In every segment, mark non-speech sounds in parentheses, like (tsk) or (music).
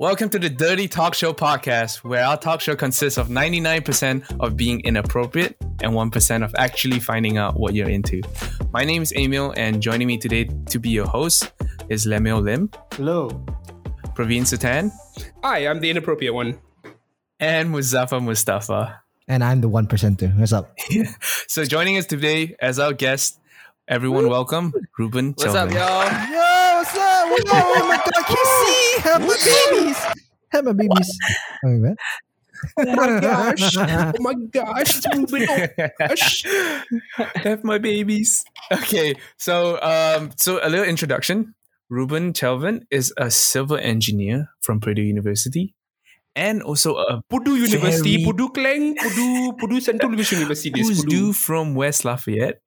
Welcome to the Dirty Talk Show podcast, where our talk show consists of 99% of being inappropriate and 1% of actually finding out what you're into. My name is Emil, and joining me today to be your host is Lemuel Lim, Hello. Praveen Sutan. Hi, I'm the inappropriate one. and Muzaffar Mustafa. And I'm the one percenter. What's up? (laughs) So, joining us today as our guest, everyone welcome Ruebben What's up, y'all? Yo, what's up? What's up? Oh my god, Kissy! Have my babies! (laughs) Have my babies. Oh, man. Oh my gosh. Oh my gosh. Ruebben. Oh (laughs) gosh. Have my babies. Okay, so um, so a little introduction. Ruebben Chelvan is a civil engineer from Purdue University, and also a Purdue University, Purdue Klang, Purdue, Purdue Central University. Who's Purdue. due from West Lafayette,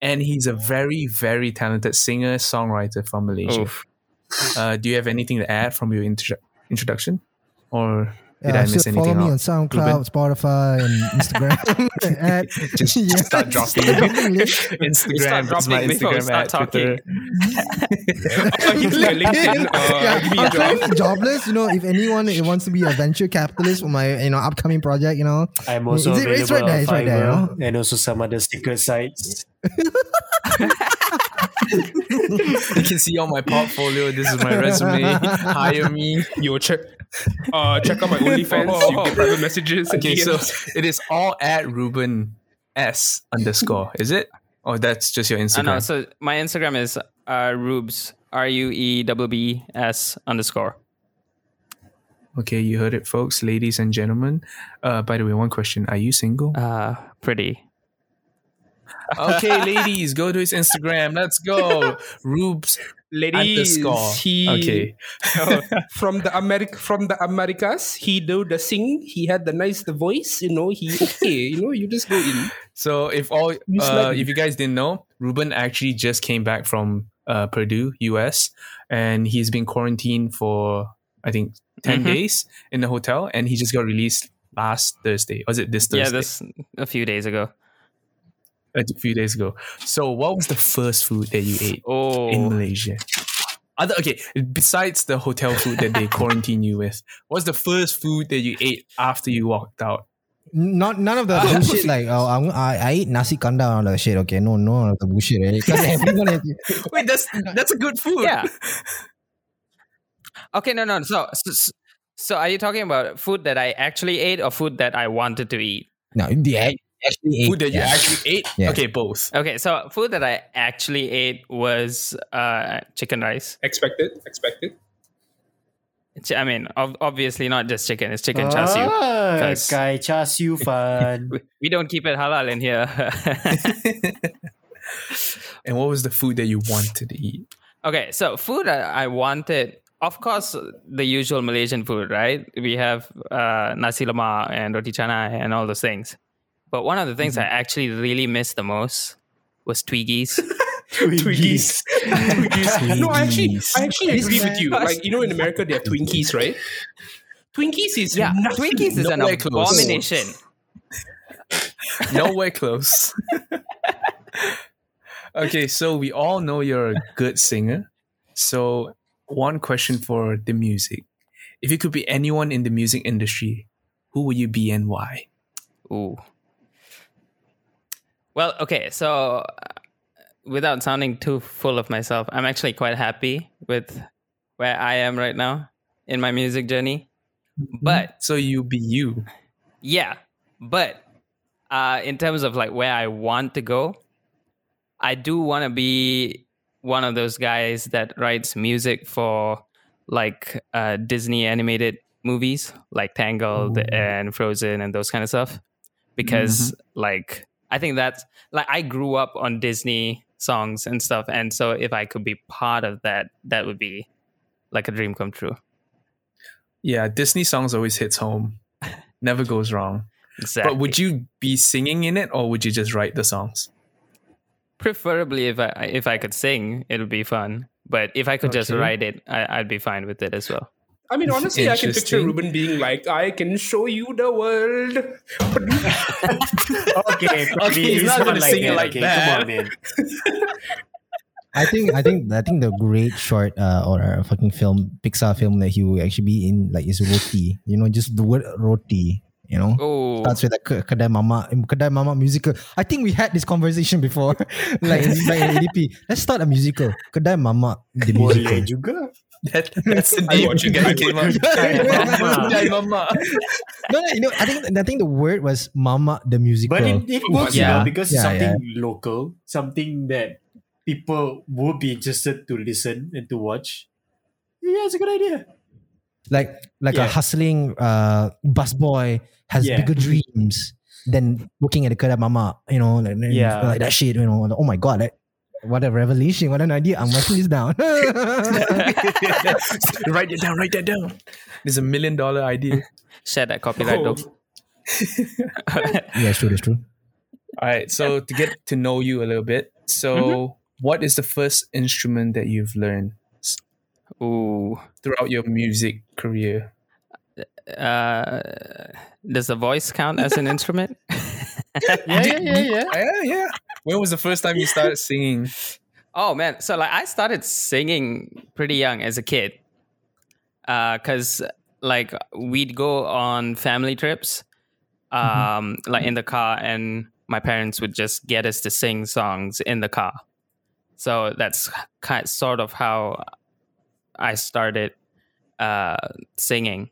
and he's a very very talented singer songwriter from Malaysia. Uh, do you have anything to add from your intro- introduction, or did Yeah, I miss so follow anything me on out? SoundCloud, Spotify, and (laughs) Instagram. (laughs) At- (laughs) Just, Yeah, just start dropping start dropping. Instagram. start is my dropping before we Instagram start at talking. Twitter. Oh, he's my LinkedIn. Uh, yeah, give me a I'm job. currently jobless. You know, if anyone wants to be a venture capitalist for my you know upcoming project, you know, I'm also Is it- available it's right there, it's right there, Fiverr and also some other secret sites. You can see all my portfolio. This is my resume. Hire me. Yo, check. Uh, check out my (laughs) OnlyFans. You get private messages. Okay, so it is all at Ruebben S underscore. Is it? Or that's just your I Instagram? know. So my Instagram is uh, Rubes R U E W B S underscore. okay, you heard it, folks, ladies and gentlemen. Uh, by the way, one question: Are you single? Uh, pretty. Okay, ladies, go to his Instagram. Let's go, Rubes ladies, he Okay, uh, from the Americ from the Americas. He do the sing. He had the nice the voice. You know, he okay. You know, you just go in. So if all uh, if you guys didn't know, Ruebben actually just came back from uh, Purdue, US, and he's been quarantined for I think 10 Mhm. days in the hotel, and he just got released last Thursday. Was it this Thursday? Yeah, this a few days ago. A few days ago. So what was the first food that you ate Oh, in Malaysia? Other okay, besides the hotel food that they (laughs) quarantine you with, what's the first food that you ate after you walked out? not none of the ah, bullshit (laughs) like uh, oh I'm, I I eat nasi kandar and all that shit. Okay, no no the bullshit. Right? (laughs) Everyone Wait, that's that's a good food. yeah. Okay, no, no. So, so, so are you talking about food that I actually ate or food that I wanted to eat? no, in the act- actually ate. Food that you yeah. actually ate? Yeah. Okay, both. Okay, so food that I actually ate was uh, chicken rice. Expected. Expected. Ch- I mean, ob- obviously not just chicken; it's chicken char siu. Ah, 'Cause- Kai Char Siu (laughs) fan. We, we don't keep it halal in here. (laughs) and what was the food that you wanted to eat? okay, so food I, I wanted, of course, the usual Malaysian food, right? We have uh, nasi lemak and roti canai and all those things. But one of the things mm-hmm. I actually really missed the most was Twiggies. (laughs) Twinkies. Twinkies. No, I actually, I actually agree with you. Like you know, in America they have Twinkies, right? Twinkies is yeah, nothing. Twinkies is an nowhere close. abomination. (laughs) Nowhere close. (laughs) okay, so we all know you're a good singer. So, one question for the music. If you could be anyone in the music industry, who would you be and why? Ooh. Well, okay, so uh, without sounding too full of myself, I'm actually quite happy with where I am right now in my music journey. But So you be you. yeah, but uh, in terms of like where I want to go, I do want to be one of those guys that writes music for like uh, Disney animated movies, like Tangled Ooh. and Frozen and those kind of stuff. Because like I think that's like I grew up on Disney songs and stuff, and so if I could be part of that, that would be like a dream come true. Yeah, Disney songs always hits home. Never (laughs) goes wrong. Exactly. But would you be singing in it or would you just write the songs? preferably if I if I could sing, it would be fun. But if I could just write it, I, I'd be fine with it as well. I mean, honestly, I can picture Ruebben being like, "I can show you the world." (laughs) okay, (laughs) Okay, he's it's not gonna like sing it like okay, that. Come on, man. (laughs) I think I think I think the great short uh, or a fucking film Pixar film that he will actually be in like is Roti. You know, just the word Roti. You know, Oh, starts with like Ke- Kedai Mamak, Kedai Mamak musical. I think we had this conversation before, like like ADP. Let's start a musical. Kedai Mama the Boleh juga. That, (laughs) that's the I name watch you it. guys I came up. it. Mama. Jai Mama. No, no, you know, I think I think the word was Mama the musical. But it, it works Yeah. well because Yeah, it's something local, something that people would be interested to listen and to watch. Yeah, it's a good idea. like like a hustling uh busboy has Yeah. bigger dreams than working at the Kedai Mamak. You know, like, Yeah. like that shit. You know, like, oh my god, like, what a revelation! What an idea! I'm writing this down. (laughs) write it down. Write that down. There's a million dollar idea. share that copyright Oh. though. (laughs) yeah, it's true. It's true. All right. So to get to know you a little bit, so what is the first instrument that you've learned Ooh. throughout your music career? Uh, does the voice count as an instrument? (laughs) Yeah, yeah, yeah, yeah. Yeah, yeah. When was the first time you started singing? Oh man, so like I started singing pretty young as a kid. Uh cuz like we'd go on family trips um like in the car and my parents would just get us to sing songs in the car. So that's kind sort of how I started uh singing.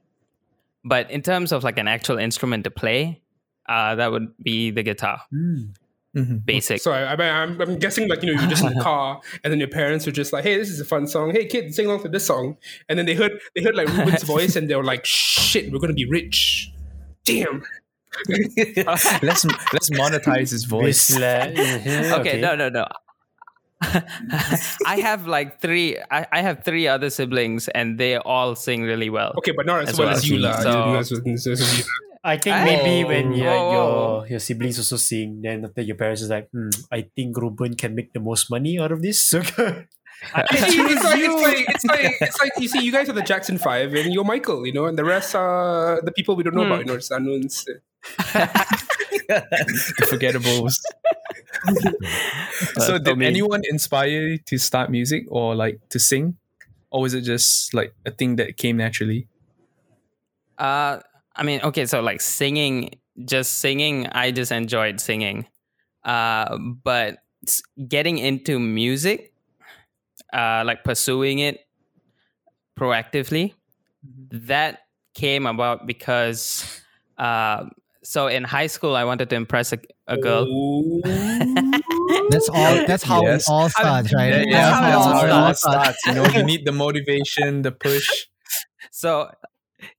But in terms of like an actual instrument to play, uh that would be the guitar. Mm. Mhm. Basic. So I, I, I'm, I'm guessing like you know you're just in the (laughs) car and then your parents were just like, "Hey, this is a fun song. Hey, kid, sing along to this song." And then they heard they heard like Ruebben's (laughs) voice and they were like, "Shit, we're gonna be rich." Damn. (laughs) let's let's monetize his voice. It's like, uh-huh, okay, no, no, no. I have like three. I, I have three other siblings, and they all sing really well. Okay, but not as, As well well as as you, me, lah. so- I think Oh. maybe when your, Oh. your your siblings also sing, then after your parents is like, hmm, I think Ruebben can make the most money out of this. (laughs) So It's, it's like, you. it's like it's like it's like you see, you guys are the Jackson Five, and you're Michael, you know, and the rest are the people we don't know Hmm. about, you know, it's unknowns. (laughs) the forgettables. so Uh, did me. anyone inspire you to start music or like to sing? Or was it just like a thing that came naturally? Uh, I mean, okay, so like singing, just singing, I just enjoyed singing. Uh, but getting into music, uh, like pursuing it proactively, that came about because, uh, so in high school, I wanted to impress a, a girl. That's all. (laughs) That's how Yes. it all starts, right? Yeah, yeah, how that's all how it all starts. starts. You know, you need the motivation, the push. (laughs) so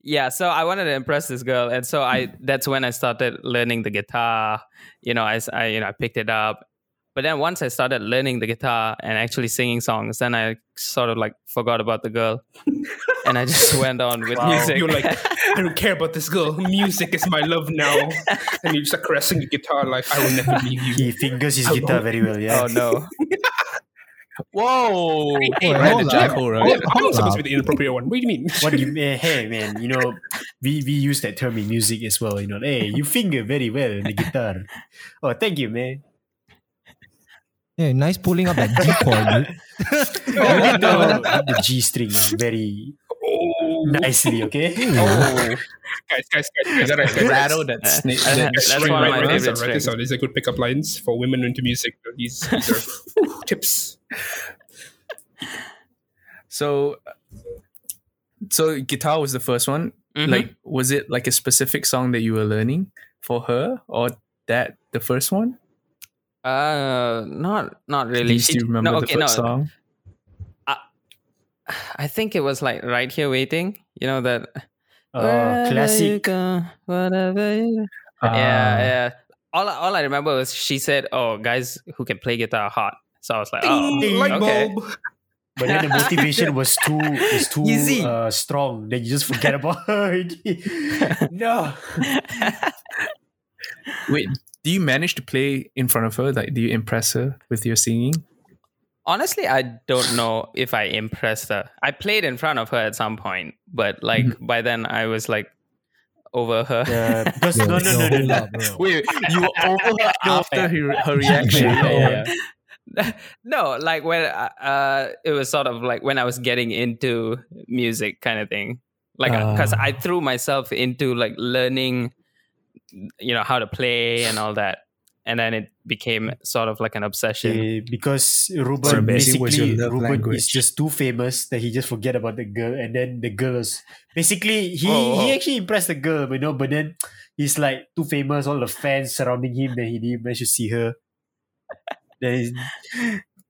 yeah so i wanted to impress this girl and so i (laughs) that's when i started learning the guitar you know I—you know i picked it up but then once i started learning the guitar and actually singing songs then i sort of like forgot about the girl and i just went on with Wow. music You're like, I don't care about this girl. Music is my love now. And you start caressing the guitar like, I will never leave you. He fingers his guitar very well, (laughs) oh, yeah. oh no (laughs) Whoa! Hey, right, the hold jack up. hole, I'm right? supposed to be the inappropriate one. What do you mean? What do you (laughs) mean? Hey, man, you know, we, we use that term in music as well. You know, hey, you finger very well in the guitar. Oh, thank you, man. Yeah, nice pulling up that G (laughs) chord. dude. You did the, the G string (laughs) very Oh, nicely, okay? oh guys, guys, guys, guys, You gotta guys, guys. rattle that snake. Uh, that that's string one of right my there. Write this favorite down, write this strings. down. These are good pickup lines for women into music. These, these are whew, tips. So, so guitar was the first one. Mhm. Like, was it like a specific song that you were learning for her, or that the first one? uh not not Do really you She- still remember no, the okay, first no. song? i think it was like right here waiting you know that Uh, Wherever classic. go, whatever you Ah. yeah, yeah. All I- all I remember was she said, "Oh, guys who can play guitar are hot." So I was like, "Oh, Ding, light okay." bulb. But then the (laughs) motivation was too is too uh, strong. Then you just forget about her. (laughs) no. Wait, do you manage to play in front of her? Like, do you impress her with your singing? Honestly, I don't know if I impressed her. I played in front of her at some point, but like by then I was like over her. (laughs) Because Yo, no, no, yo, no, no, no. Wait, you were over her after her, her reaction. Yeah, yeah, yeah. (laughs) no, like when uh, uh, it was sort of like when I was getting into music, kind of thing. Like, because I Ah. threw myself into like learning, you know, how to play and all that, and then it became sort of like an obsession. Eh, because So Ruebben basically, what's your basically love Ruebben language? is just too famous that he just forget about the girl and then the girls basically he Oh, he oh. actually impressed the girl you know but then he's like too famous all the fans surrounding him that he didn't manage to see her then he's-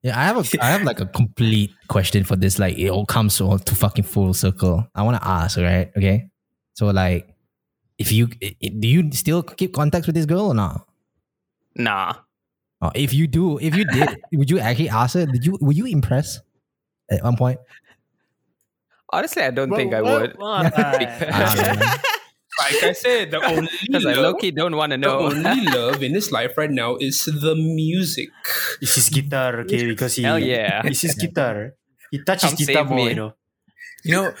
Yeah, I have a I have like a complete question for this. Like it all comes all to fucking full circle. I want to ask, right? Okay, so like, if you i- i- do you still keep contacts with this girl or not? Nah, Or if you do, if you did, (laughs) would you actually ask her? Did you were you impressed at one point? honestly, I don't think I Well, would. well, I don't know. Like I said, the (laughs) only Because I love, low don't want to know. the know. (laughs) only love in his life right now is the music. it's his guitar okay because he Hell yeah. it's his guitar he touches Come guitar save more you know You know,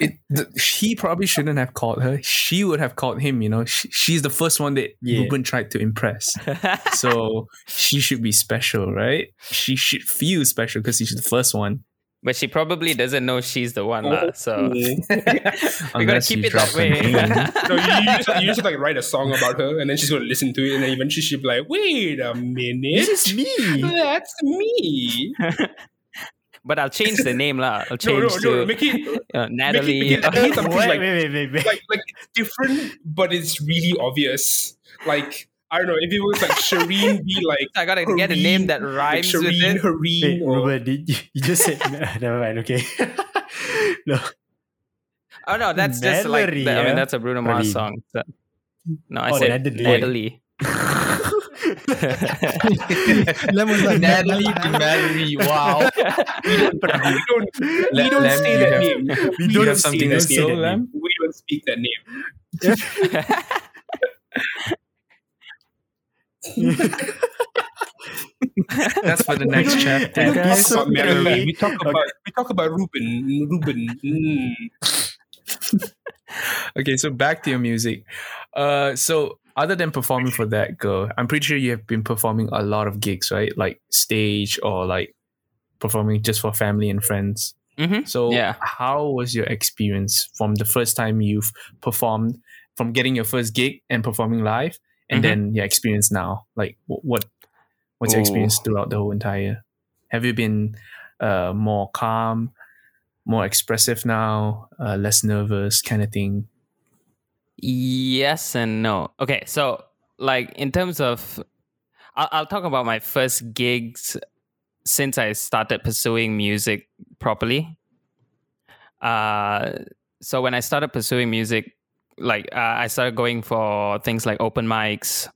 it, the, he probably shouldn't have called her. She would have called him. You know, she, she's the first one that Yeah. Ruebben tried to impress. (laughs) so she should be special, right? She should feel special because she's the first one. But she probably doesn't know she's the one, Oh. lah. So (laughs) we gotta (laughs) keep it that way. name. (laughs) No, you, you just you just like write a song about her, and then she's gonna listen to it, and then eventually she'll be like, "Wait a minute, this is me that's me." but I'll change the name, lah. I'll No, change no, no, to make it uh, make Natalie. it, make it something wait, like, wait, wait, wait, wait. like like it's different, but it's really obvious. Like I don't know if it was like Shireen be like (laughs) I gotta get a name that like rhymes with Shireen, it. Hareen, Wait, or Ruebben, did you, you just said (laughs) never mind, okay. (laughs) no. Oh no, that's just like Natalie, the, I mean that's a Bruno Mars Praline. song. So- no, I Oh, said Natalie. Natalie. Lemon like Natalie to Natalie. Wow. we don't we Let- don't let say that have- name. We We don't don't say say that that name. name. We don't speak that name. (laughs) That's for the next chapter, We guys. talk about Sorry. Mary. We talk about we talk about Ruebben. Ruebben. Mm. Okay, so back to your music. Uh, so other than performing for that girl, I'm pretty sure you have been performing a lot of gigs, right? Like stage or like performing just for family and friends. Mhm. So Yeah. how was your experience from the first time you've performed, from getting your first gig and performing live, and Mhm. then your experience now? Like wh- what what's your experience throughout the whole entire? Have you been uh, more calm, more expressive now, uh, less nervous, kind of thing? Yes and no. Okay, so like in terms of, I'll, I'll talk about my first gigs since I started pursuing music properly. Uh, so when I started pursuing music, like uh, I started going for things like open mics,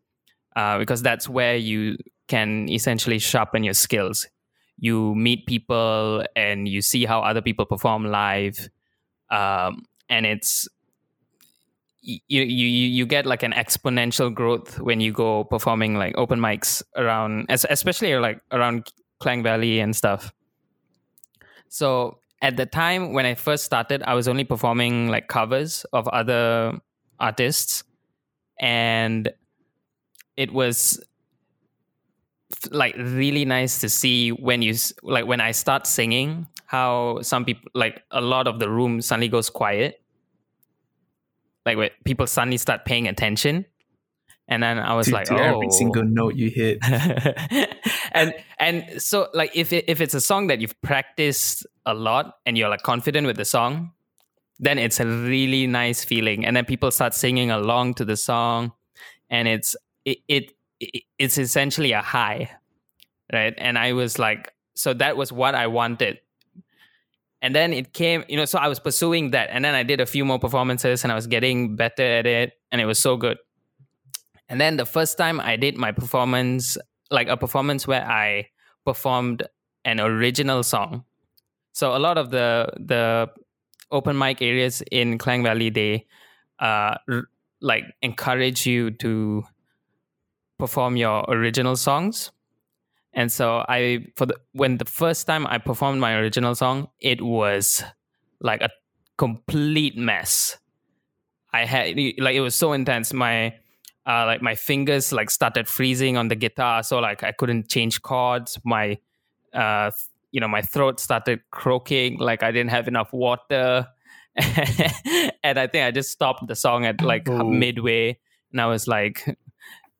uh, because that's where you can essentially sharpen your skills. You meet people and you see how other people perform live, um, and it's you, you you get like an exponential growth when you go performing like open mics around especially like around Klang Valley and stuff. So at the time when I first started, I was only performing like covers of other artists. And it was like really nice to see when you like when I start singing how some people like a lot of the room suddenly goes quiet. Like when people suddenly start paying attention. And then i was to, like to oh. every single note you hit. (laughs) and and so like if it, if it's a song that you've practiced a lot and you're like confident with the song then it's a really nice feeling. And then people start singing along to the song and it's it, it, it it's essentially a high right? And i was like so that was what i wanted. And then it came you know so i was pursuing that and then i did a few more performances and i was getting better at it and it was so good. And then the first time i did my performance like a performance where i performed an original song so a lot of the the open mic areas in klang valley they uh r- like encourage you to perform your original songs. And so i for the when the first time i performed my original song it was like a complete mess. I had like it was so intense. My uh, like my fingers like started freezing on the guitar, so like I couldn't change chords. My uh, you know, my throat started croaking, like I didn't have enough water. (laughs) and I think I just stopped the song at like Oh. midway, and I was like,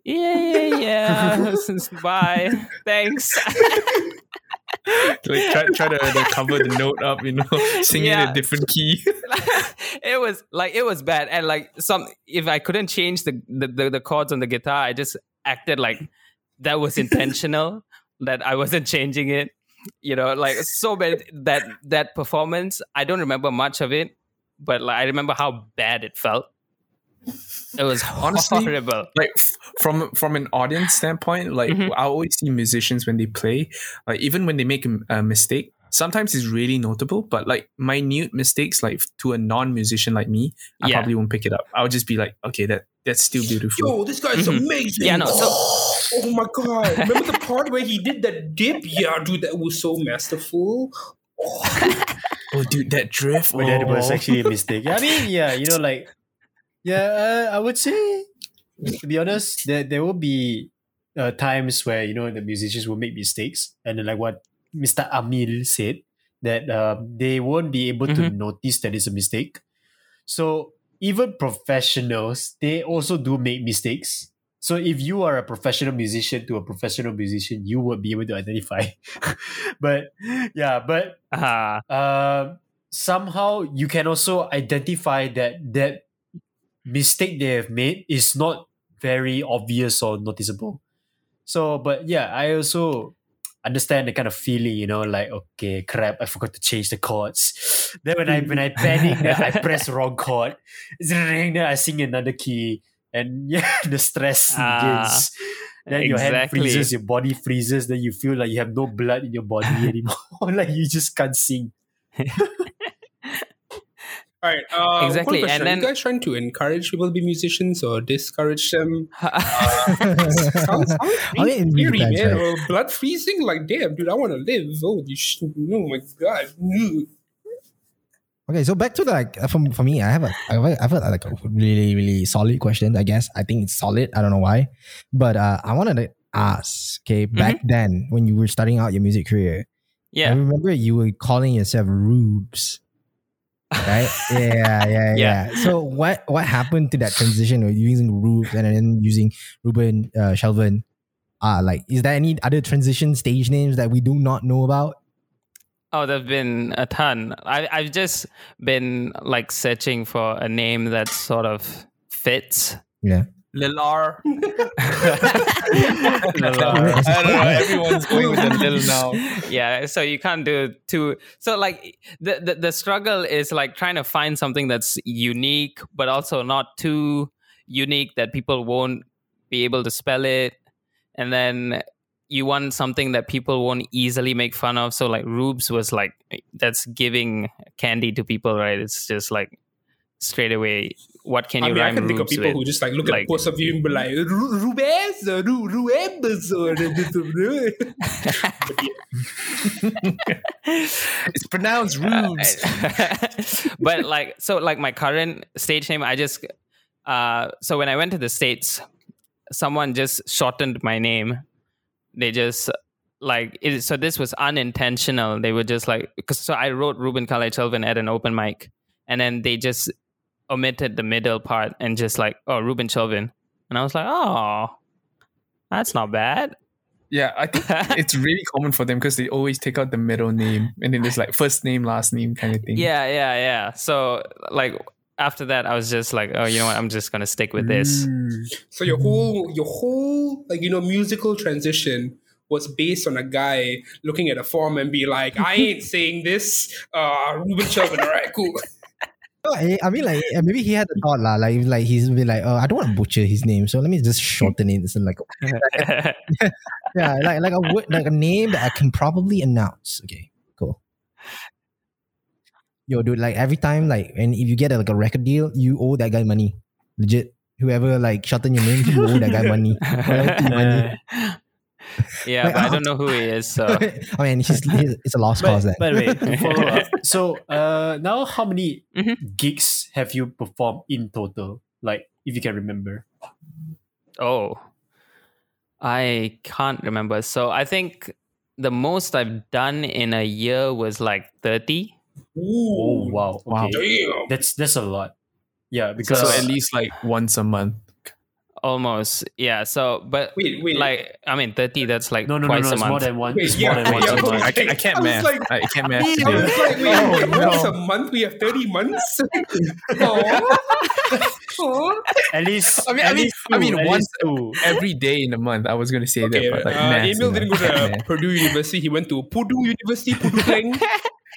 "Yeah, yeah, yeah, (laughs) (laughs) bye, thanks." like try try to, to cover the note up, you know, singing Yeah. a different key. it was like it was bad, and like some if I couldn't change the the, the, the chords on the guitar, I just acted like that was intentional, that I wasn't changing it. You know, like so bad that that performance. I don't remember much of it, but like, I remember how bad it felt. It was (laughs) Honestly, horrible. like from from an audience standpoint, like Mhm. I always see musicians when they play, like even when they make a, a mistake, sometimes it's really notable. But like minute mistakes, like to a non-musician like me, I Yeah. probably won't pick it up. I'll just be like, okay, that that's still beautiful. Yo, this guy's Mhm. amazing. Yeah, no, so- oh my god! (laughs) Remember the part where he did that dip? Yeah, dude, that was so masterful. oh, (laughs) dude, that drift. But that was oh. actually a mistake. I mean, yeah, you know, like, yeah, uh, I would say, to be honest, there there will be uh, times where you know the musicians will make mistakes, and then like what Mr. Emil said, that um, they won't be able to Mhm. notice that it's a mistake. So even professionals, they also do make mistakes. So if you are a professional musician to a professional musician, you would be able to identify. (laughs) but yeah, but Uh, uh, somehow you can also identify that that mistake they have made is not very obvious or noticeable. So, but yeah, I also understand the kind of feeling, you know, like okay, crap, I forgot to change the chords. Then when I when I panic, I press wrong chord. Then I sing another key, and (laughs) yeah, the stress Ah, begins. Then your hand freezes, your body freezes, then you feel like you have no blood in your body (laughs) anymore. (laughs) like you just can't sing. All right. Uh, Exactly, One question. and Are then- you guys trying to encourage people to be musicians or discourage them? Sounds, sounds I mean, really scary, man. right? Or blood freezing? Like, damn, dude, I want to live. Oh, you sh- oh my god. Okay, so back to the, like uh, for, for me, I have a I have, a, I have a, like a really really solid question. I guess I think it's solid. I don't know why, but uh, I wanted to ask. Okay, back then when you were starting out your music career, yeah, I remember you were calling yourself Rubes, right? (laughs) yeah, yeah, yeah, Yeah. So what what happened to that transition of using Rubes and then using Ruebben uh, Chelvan? Uh, like, is there any other transition stage names that we do not know about? Oh, there've been a ton. I, I've just been like searching for a name that sort of fits. Yeah. Lilar. (laughs) (laughs) Lilar. I don't know. Everyone's going with the (laughs) Lil now. yeah, so you can't do two. So like the, the the struggle is like trying to find something that's unique, but also not too unique that people won't be able to spell it, and then you want something that people won't easily make fun of. So like Rubes was like that's giving candy to people, right? It's just like straight away. What can you I mean, I can think of people with? who just like look at Like- a post of you and be like, "Ru- Rubens or Ru- Ruebes or (laughs) (laughs) It's pronounced Rubes. (laughs) but like so like my current stage name i just uh so when i went to the states someone just shortened my name they just like it, so this was unintentional they were just like because so i wrote ruebben Kale Chelvan at an open mic and then they just omitted the middle part and just like oh ruebben Chelvan and i was like oh that's not bad Yeah, I think (laughs) it's really common for them because they always take out the middle name and then there's like first name, last name kind of thing. Yeah, yeah, yeah. So like after that, I was just like, oh, you know what? I'm just gonna stick with this. Mm. So your whole your whole like you know musical transition was based on a guy looking at a form and be like, I ain't (laughs) saying this. Uh Ruebben Chelvan, all right, cool. (laughs) No, I I mean, like maybe he had a thought, lah. Like, like he's be like, oh, I don't want to butcher his name, so let me just shorten it. It's like, (laughs) yeah, like like a word, like a name that I can probably announce. Okay, cool. Yo, dude, like every time, like, and if you get like a record deal, you owe that guy money. Legit. Whoever like shorten your name, you owe that guy money. (laughs) Money. (laughs) yeah, but I (laughs) don't know who he is. So I mean, he's, he's it's a lost But, cause. That. by the way, follow up. So uh, now how many Mhm. gigs have you performed in total? Like, if you can remember. Oh, I can't remember. So I think the most I've done in a year was like 30. Oh wow. Wow. Okay. Damn. That's that's a lot. Yeah, because So at least like once a month. Almost. Yeah. So, but Wait, wait. like, I mean, 30, that's like no no no twice no, a it's more than one. Wait, It's yeah, more than once yeah, a okay. month. I, ca- I can't I was math. like- I can't math I was like, wait, Oh, wait, no. once a month we have 30 months? (laughs) Aw. Aw. At least I mean- at I mean- least I mean, once- least. Every day in a month, I was gonna say Okay, that, but like uh, math, Emil didn't go to. Purdue University. He went to Purdue University, Purdue Klang. (laughs) It-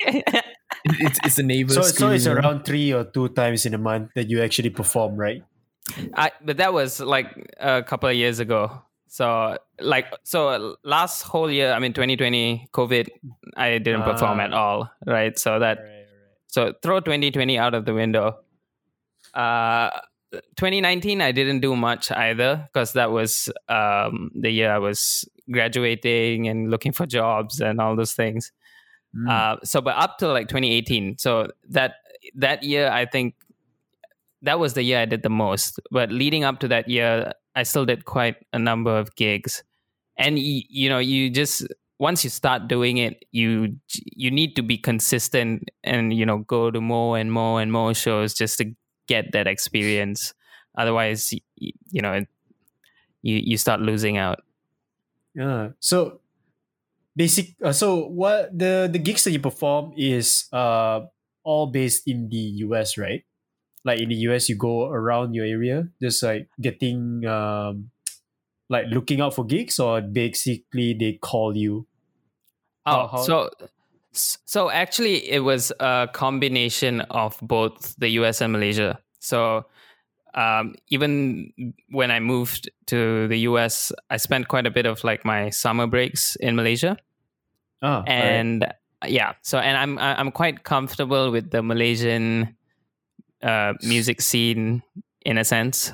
It's it's a neighbor So so it's around three or two times in a month that you actually perform, right? I, but that was like a couple of years ago. So like so last whole year, I mean 2020 COVID, I didn't perform Ah. at all, right? So that so throw 2020 out of the window. Uh 2019 I didn't do much either because that was um the year I was graduating and looking for jobs and all those things. Mm. Uh, so but up to like 2018 so that that year i think that was the year i did the most but leading up to that year i still did quite a number of gigs and y- you know you just once you start doing it you you need to be consistent and you know go to more and more and more shows just to get that experience otherwise y- you know you you start losing out Yeah. So basic uh, so what the the gigs that you perform is uh all based in the US, right? Like in the US you go around your area just like getting um like looking out for gigs or basically they call you. Oh, How- so so actually, it was a combination of both the U.S. and Malaysia. So um, even when I moved to the U.S., I spent quite a bit of like my summer breaks in Malaysia, Alright. and yeah, so and I'm I'm quite comfortable with the Malaysian uh, music scene in a sense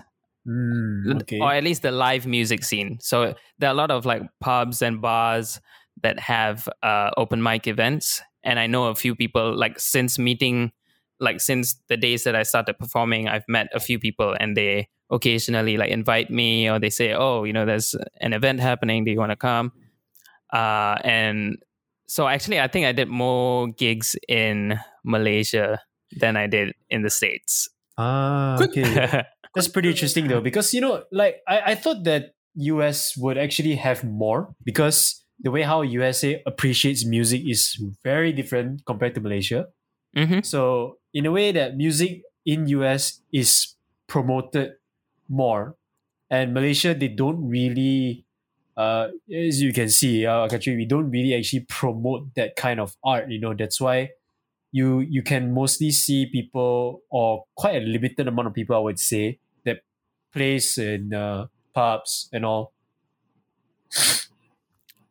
Mm, okay. or at least the live music scene. So there are a lot of like pubs and bars that have uh, open mic events, and I know a few people like since meeting, like since the days that I started performing, I've met a few people, and they occasionally like invite me or they say, "Oh, you know, there's an event happening. Do you want to come?" Uh, and so actually, I think I did more gigs in Malaysia than I did in the states. Ah, okay. (laughs) That's pretty interesting though, because you know, like I, I thought that US would actually have more because the way how USA appreciates music is very different compared to Malaysia. hmm So in a way that music in US is promoted more, and Malaysia they don't really, uh, as you can see, our country we don't really actually promote that kind of art. You know that's why you you can mostly see people or quite a limited amount of people I would say that plays in uh, pubs and all. (sighs)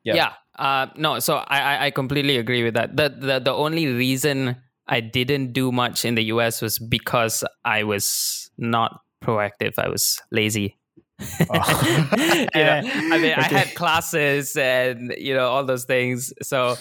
Yeah. Yeah. Uh, no, so I, I I completely agree with that. The, the the only reason I didn't do much in the US was because I was not proactive. I was lazy. Oh. (laughs) you know, I mean, I had classes and you know all those things. So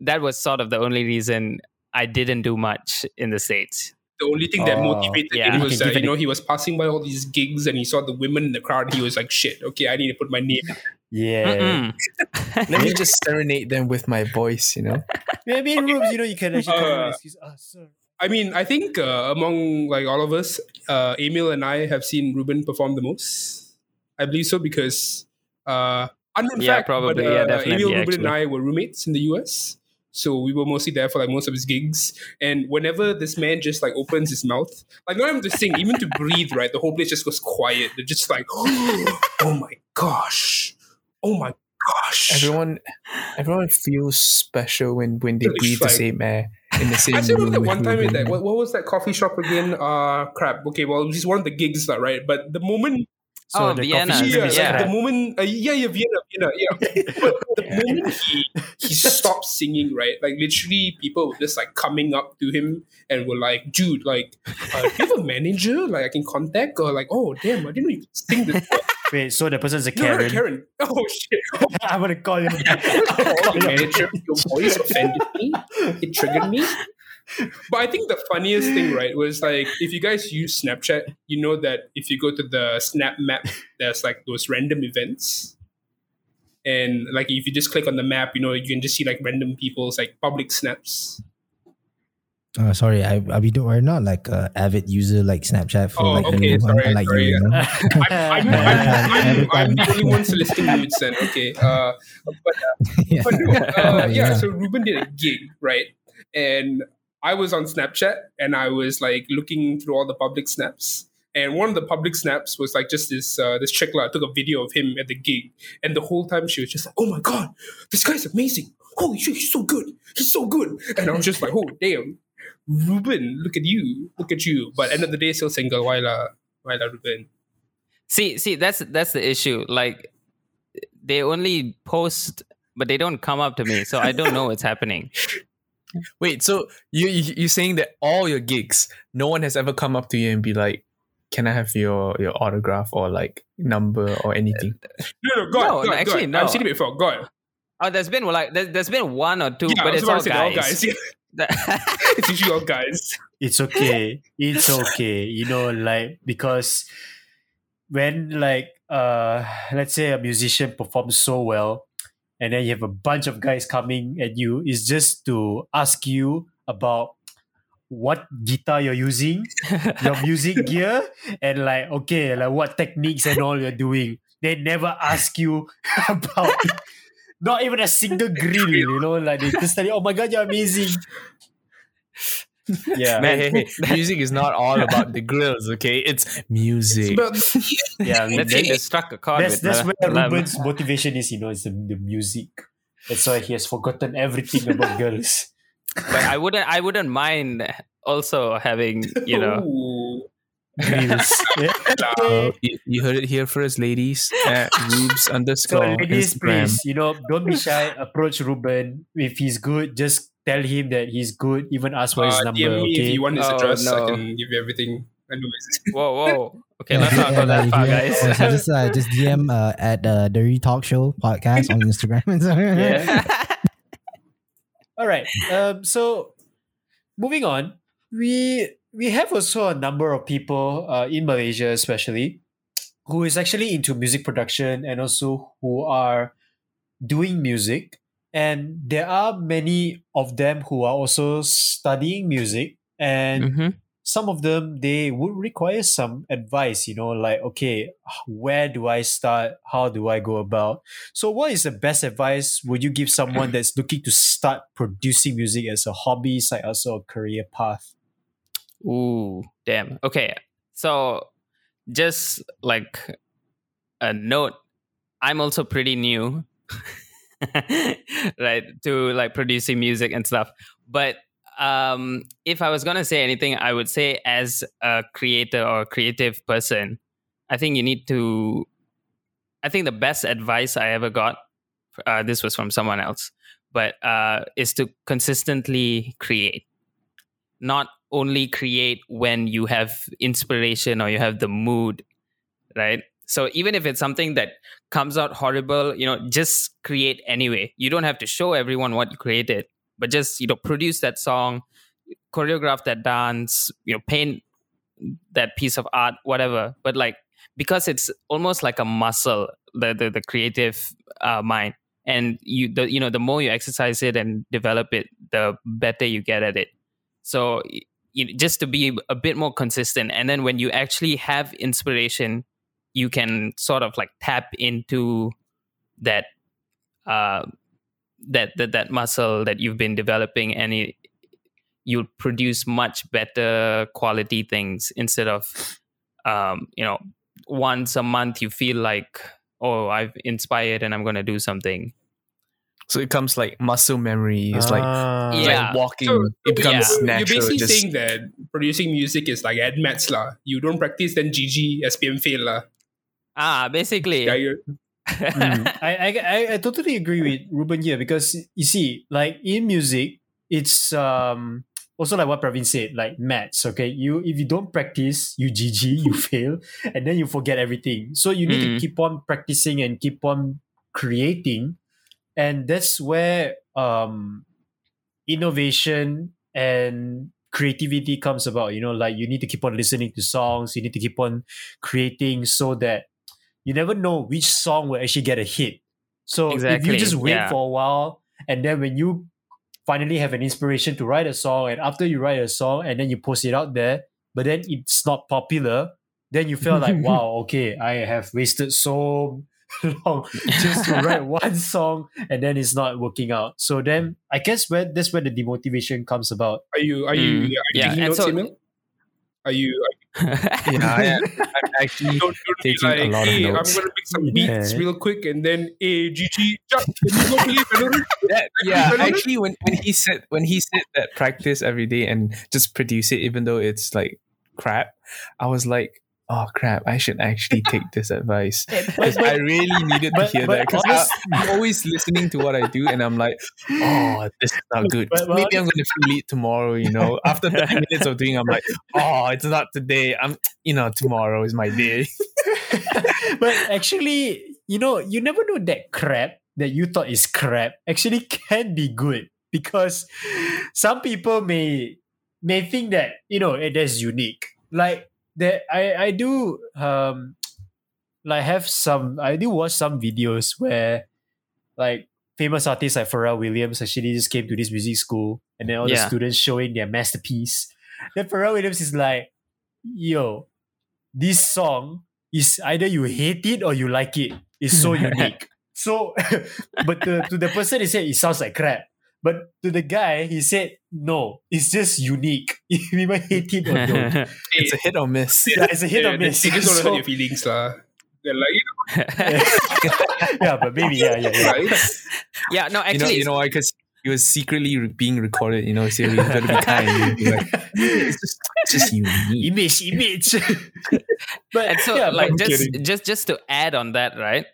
that was sort of the only reason I didn't do much in the states. The only thing that Oh, motivated yeah. him was can that, give you know, he was passing by all these gigs and he saw the women in the crowd. He was like, shit, okay, I need to put my name. yeah. (laughs) Let me just serenade them with my voice, you know. Maybe in rooms, you know, you can actually Uh, excuse, ah, sir. I mean, I think uh, among like all of us, uh, Emil and I have seen Ruebben perform the most. I believe so because uh, unknown Yeah, fact, probably. but, uh, Yeah, definitely, Emil, Ruebben, and. I were roommates in the US, so we were mostly there for like most of his gigs. And whenever this man just like opens his mouth, like not even to sing, even to breathe, right, the whole place just goes quiet. They're just like, (gasps) oh my gosh, oh my gosh. Everyone, everyone feels special when when they It's breathe the same air in the (laughs) same I room. remember that one time in that what, what was that coffee shop again? Uh crap. Okay, well it was just one of the gigs, lah, right? But the moment Oh, the Vienna. yeah, is yeah. like the moment uh, yeah, yeah, Vienna, Vienna, yeah. (laughs) but the moment he he stopped singing, right? Like literally people were just like coming up to him and were like, dude, like, uh, do you have a manager like I can contact? Or like, oh damn, I didn't know you could sing this. Wait, so the person's a No, no, Karen. Karen. Oh shit. (laughs) I'm gonna call you. Oh, the manager, your voice offended me. It triggered me. But I think the funniest thing, right, was like if you guys use Snapchat, you know that if you go to the Snap map, there's like those random events. And like if you just click on the map, you know, you can just see like random people's like public snaps. Oh, sorry, I, I we don't, we're not like a avid user like Snapchat for Oh, like okay, anyone sorry, like sorry. you. you know? (laughs) I'm, I'm, I'm, I'm, I'm (laughs) the only one soliciting nudes then. Okay. Uh, but (laughs) yeah. but no, uh, yeah, Yeah. So Ruebben did a gig, right? And I was on Snapchat and I was like looking through all the public snaps. And one of the public snaps was like just this uh, this chick like, took a video of him at the gig, and the whole time she was just like, "Oh my god, this guy's amazing! Holy shit, he's so good! He's so good!" And I was just like, "Oh damn, Ruebben, look at you, look at you!" But end of the day, still single. Why la, why la, Ruebben? See, see, that's that's the issue. Like they only post, but they don't come up to me, so I don't know what's happening. (laughs) Wait, so you you you saying that all your gigs, no one has ever come up to you and be like, "Can I have your your autograph or like number or anything?" No, no, God, No, God, actually, God. no. I've seen it before. God, Oh, there's been like there's, there's been one or two, yeah, but it's about all to say guys. all guys. Yeah, (laughs) (laughs) (laughs) it's usually all guys. it's okay it's okay you know like because when like uh let's say a musician performs so well and then you have a bunch of guys coming at you. Is just to ask you about what guitar you're using (laughs) your music gear and like okay like what techniques and all you're doing. They never ask you (laughs) about not even a single grill you know like they just tell you oh my god you're amazing (laughs) yeah Man, hey, hey, music is not all (laughs) about the grills, okay? It's music. But (laughs) yeah I mean, Let's say that- you struck a chord. that's with that's the- where Lam. Ruebben's motivation is. You know, it's the, the music. That's why he has forgotten everything about (laughs) girls. But I wouldn't I wouldn't mind also having you know Ooh. Grills. yeah. Uh, you, you heard it here first, ladies. At Rubes So, underscore ladies, Instagram. please, you know, don't be shy. Approach Ruben if he's good. Just tell him that he's good. Even ask for his Uh, number. DM me if Okay. you want his Oh, address. I can give you everything. I know his- whoa whoa (laughs) okay let's not go uh, that far guys. (laughs) oh, so just uh, just DM uh, at uh, the Retalk Show podcast on Instagram. (laughs) Yeah. All right. Um, so moving on, we we have also a number of people uh, in Malaysia, especially, who is actually into music production and also who are doing music. And there are many of them who are also studying music, and Mhm. some of them they would require some advice. You know, like okay, where do I start? How do I go about? So, what is the best advice would you give someone that's looking to start producing music as a hobby, side also a career path? Ooh, damn. Okay. So just like a note, I'm also pretty new. (laughs) (laughs) right, to like producing music and stuff. But um if I was gonna say anything, I would say as a creator or a creative person, I think you need to I think the best advice I ever got, uh, this was from someone else, but uh, is to consistently create not only create when you have inspiration or you have the mood, right? So even if it's something that comes out horrible, you know, just create anyway. You don't have to show everyone what you created, but just, you know, produce that song, choreograph that dance, you know, paint that piece of art, whatever. But like, because it's almost like a muscle, the the, the creative uh, mind, and you the you know the more you exercise it and develop it, the better you get at it. So you, just to be a bit more consistent, and then when you actually have inspiration, you can sort of like tap into that uh, that that that muscle that you've been developing, and it, you'll produce much better quality things instead of um, you know once a month you feel like oh I've inspired and I'm going to do something. So it comes like muscle memory. It's like, Ah. it's Yeah. like walking. So- it becomes yeah. natural. You're basically Just- saying that producing music is like add maths lah. You don't practice, then GG, SPM fail lah. Ah, basically. Yeah, you're- Mm. (laughs) I, I, I I totally agree with Ruebben here because you see, like in music, it's um also like what Praveen said, like maths. Okay, you if you don't practice, you GG, you (laughs) fail, and then you forget everything. So you need Mm. to keep on practicing and keep on creating, and that's where um innovation and creativity comes about. You know, like you need to keep on listening to songs, you need to keep on creating so that you never know which song will actually get a hit. So if you just wait yeah. for a while and then when you finally have an inspiration to write a song and after you write a song and then you post it out there, but then it's not popular, then you feel like, (laughs) wow, okay, I have wasted so (laughs) long just to write (laughs) one song and then it's not working out. So then I guess where that's where the demotivation comes about. Are you are you, Mm, are you yeah, taking and notes, so- Emil? Are you, Yeah, I (laughs) am. I'm actually don't, don't be taking a like, lot of hey, I'm gonna make some beats Yeah. real quick and then hey GG. Can you go play Valorant? (laughs) that, yeah, Valorant? actually, when, when he said when he said that practice every day and just produce it, even though it's like crap, I was like, oh crap, I should actually (laughs) take this advice because I really needed to but- hear but that because I'm always listening to what I do and I'm like, oh, this is not good. But- but Maybe I'm gonna feel it tomorrow. You know, (laughs) after 30 minutes of doing, I'm like, oh, it's not today. I'm, you know, tomorrow is my day. (laughs) but actually, you know, you never know that crap that you thought is crap actually can be good because some people may may think that you know it is unique. Like that, I I do um like have some I do watch some videos where like famous artists like Pharrell Williams actually just came to this music school and then all the students showing their masterpiece. Then Pharrell Williams is like, yo, this song is either you hate it or you like it. It's so (laughs) unique. So, (laughs) but to, to the person, he said it sounds like crap. But to the guy, he said, no, it's just unique. (laughs) You might hate it or don't. (laughs) It's a hit or miss. Yeah, it's a hit Yeah, or miss. They just want to So- hurt your feelings, lah. They're like, you (laughs) yeah, but maybe, yeah, yeah, yeah. yeah, no, you know, actually, you know why? Because he was secretly re- being recorded. You know, so you gotta be kind. Be like, it's just, just unique. image, image. but and so yeah, like but- just just just to add on that, right?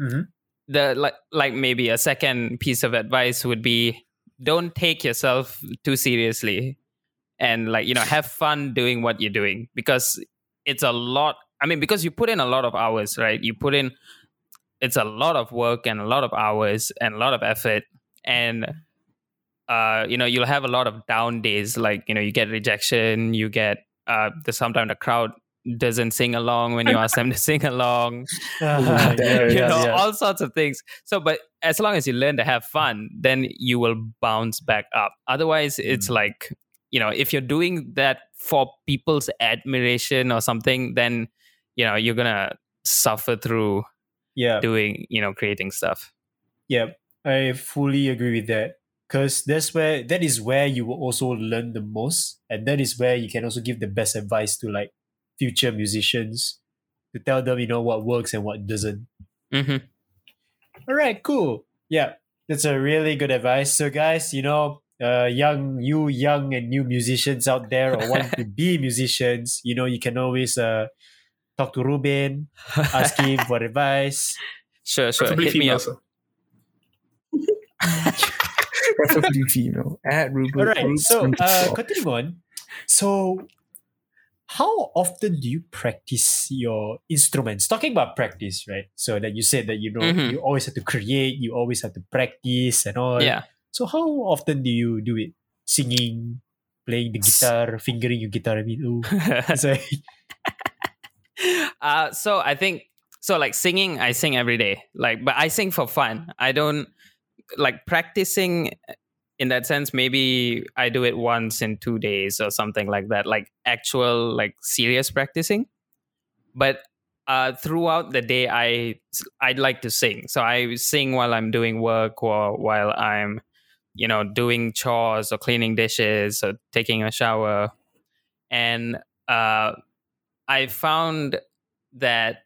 Mm Mhm. The like like maybe a second piece of advice would be don't take yourself too seriously and like you know have fun doing what you're doing because it's a lot i mean because you put in a lot of hours right? You put in it's a lot of work and a lot of hours and a lot of effort and uh you know you'll have a lot of down days like you know you get rejection you get uh the sometimes the crowd doesn't sing along when you ask them to (laughs) sing along (laughs) (laughs) yeah, yeah, you yeah, know yeah. all sorts of things so but as long as you learn to have fun then you will bounce back up otherwise Mm. it's like you know if you're doing that for people's admiration or something then you know you're gonna suffer through yeah. doing you know creating stuff Yeah, I fully agree with that. Because that's where that is where you will also learn the most, and that is where you can also give the best advice to like future musicians to tell them you know what works and what doesn't. hmm All right, cool. Yeah, that's a really good advice. So guys, you know, uh, young you young and new musicians out there or want to (laughs) be musicians, you know, you can always uh talk to Ruebben, ask him for advice. (laughs) sure sure Preferably hit me female, up. (laughs) Preferably female. At Ruebben. All right. So, uh, underscore. continuing on. So, how often do you practice your instruments? Talking about practice, right? So that you said that you know Mhm. you always have to create, you always have to practice and all. yeah So how often do you do it? Singing, playing the guitar, fingering your guitar. I mean, like, (laughs) (laughs) uh so i think so like singing i sing every day like but i sing for fun i don't like practicing in that sense maybe i do it once in two days or something like that like actual like serious practicing. But uh throughout the day i i'd like to sing. So i sing while i'm doing work or while i'm you know doing chores or cleaning dishes or taking a shower. And uh I found that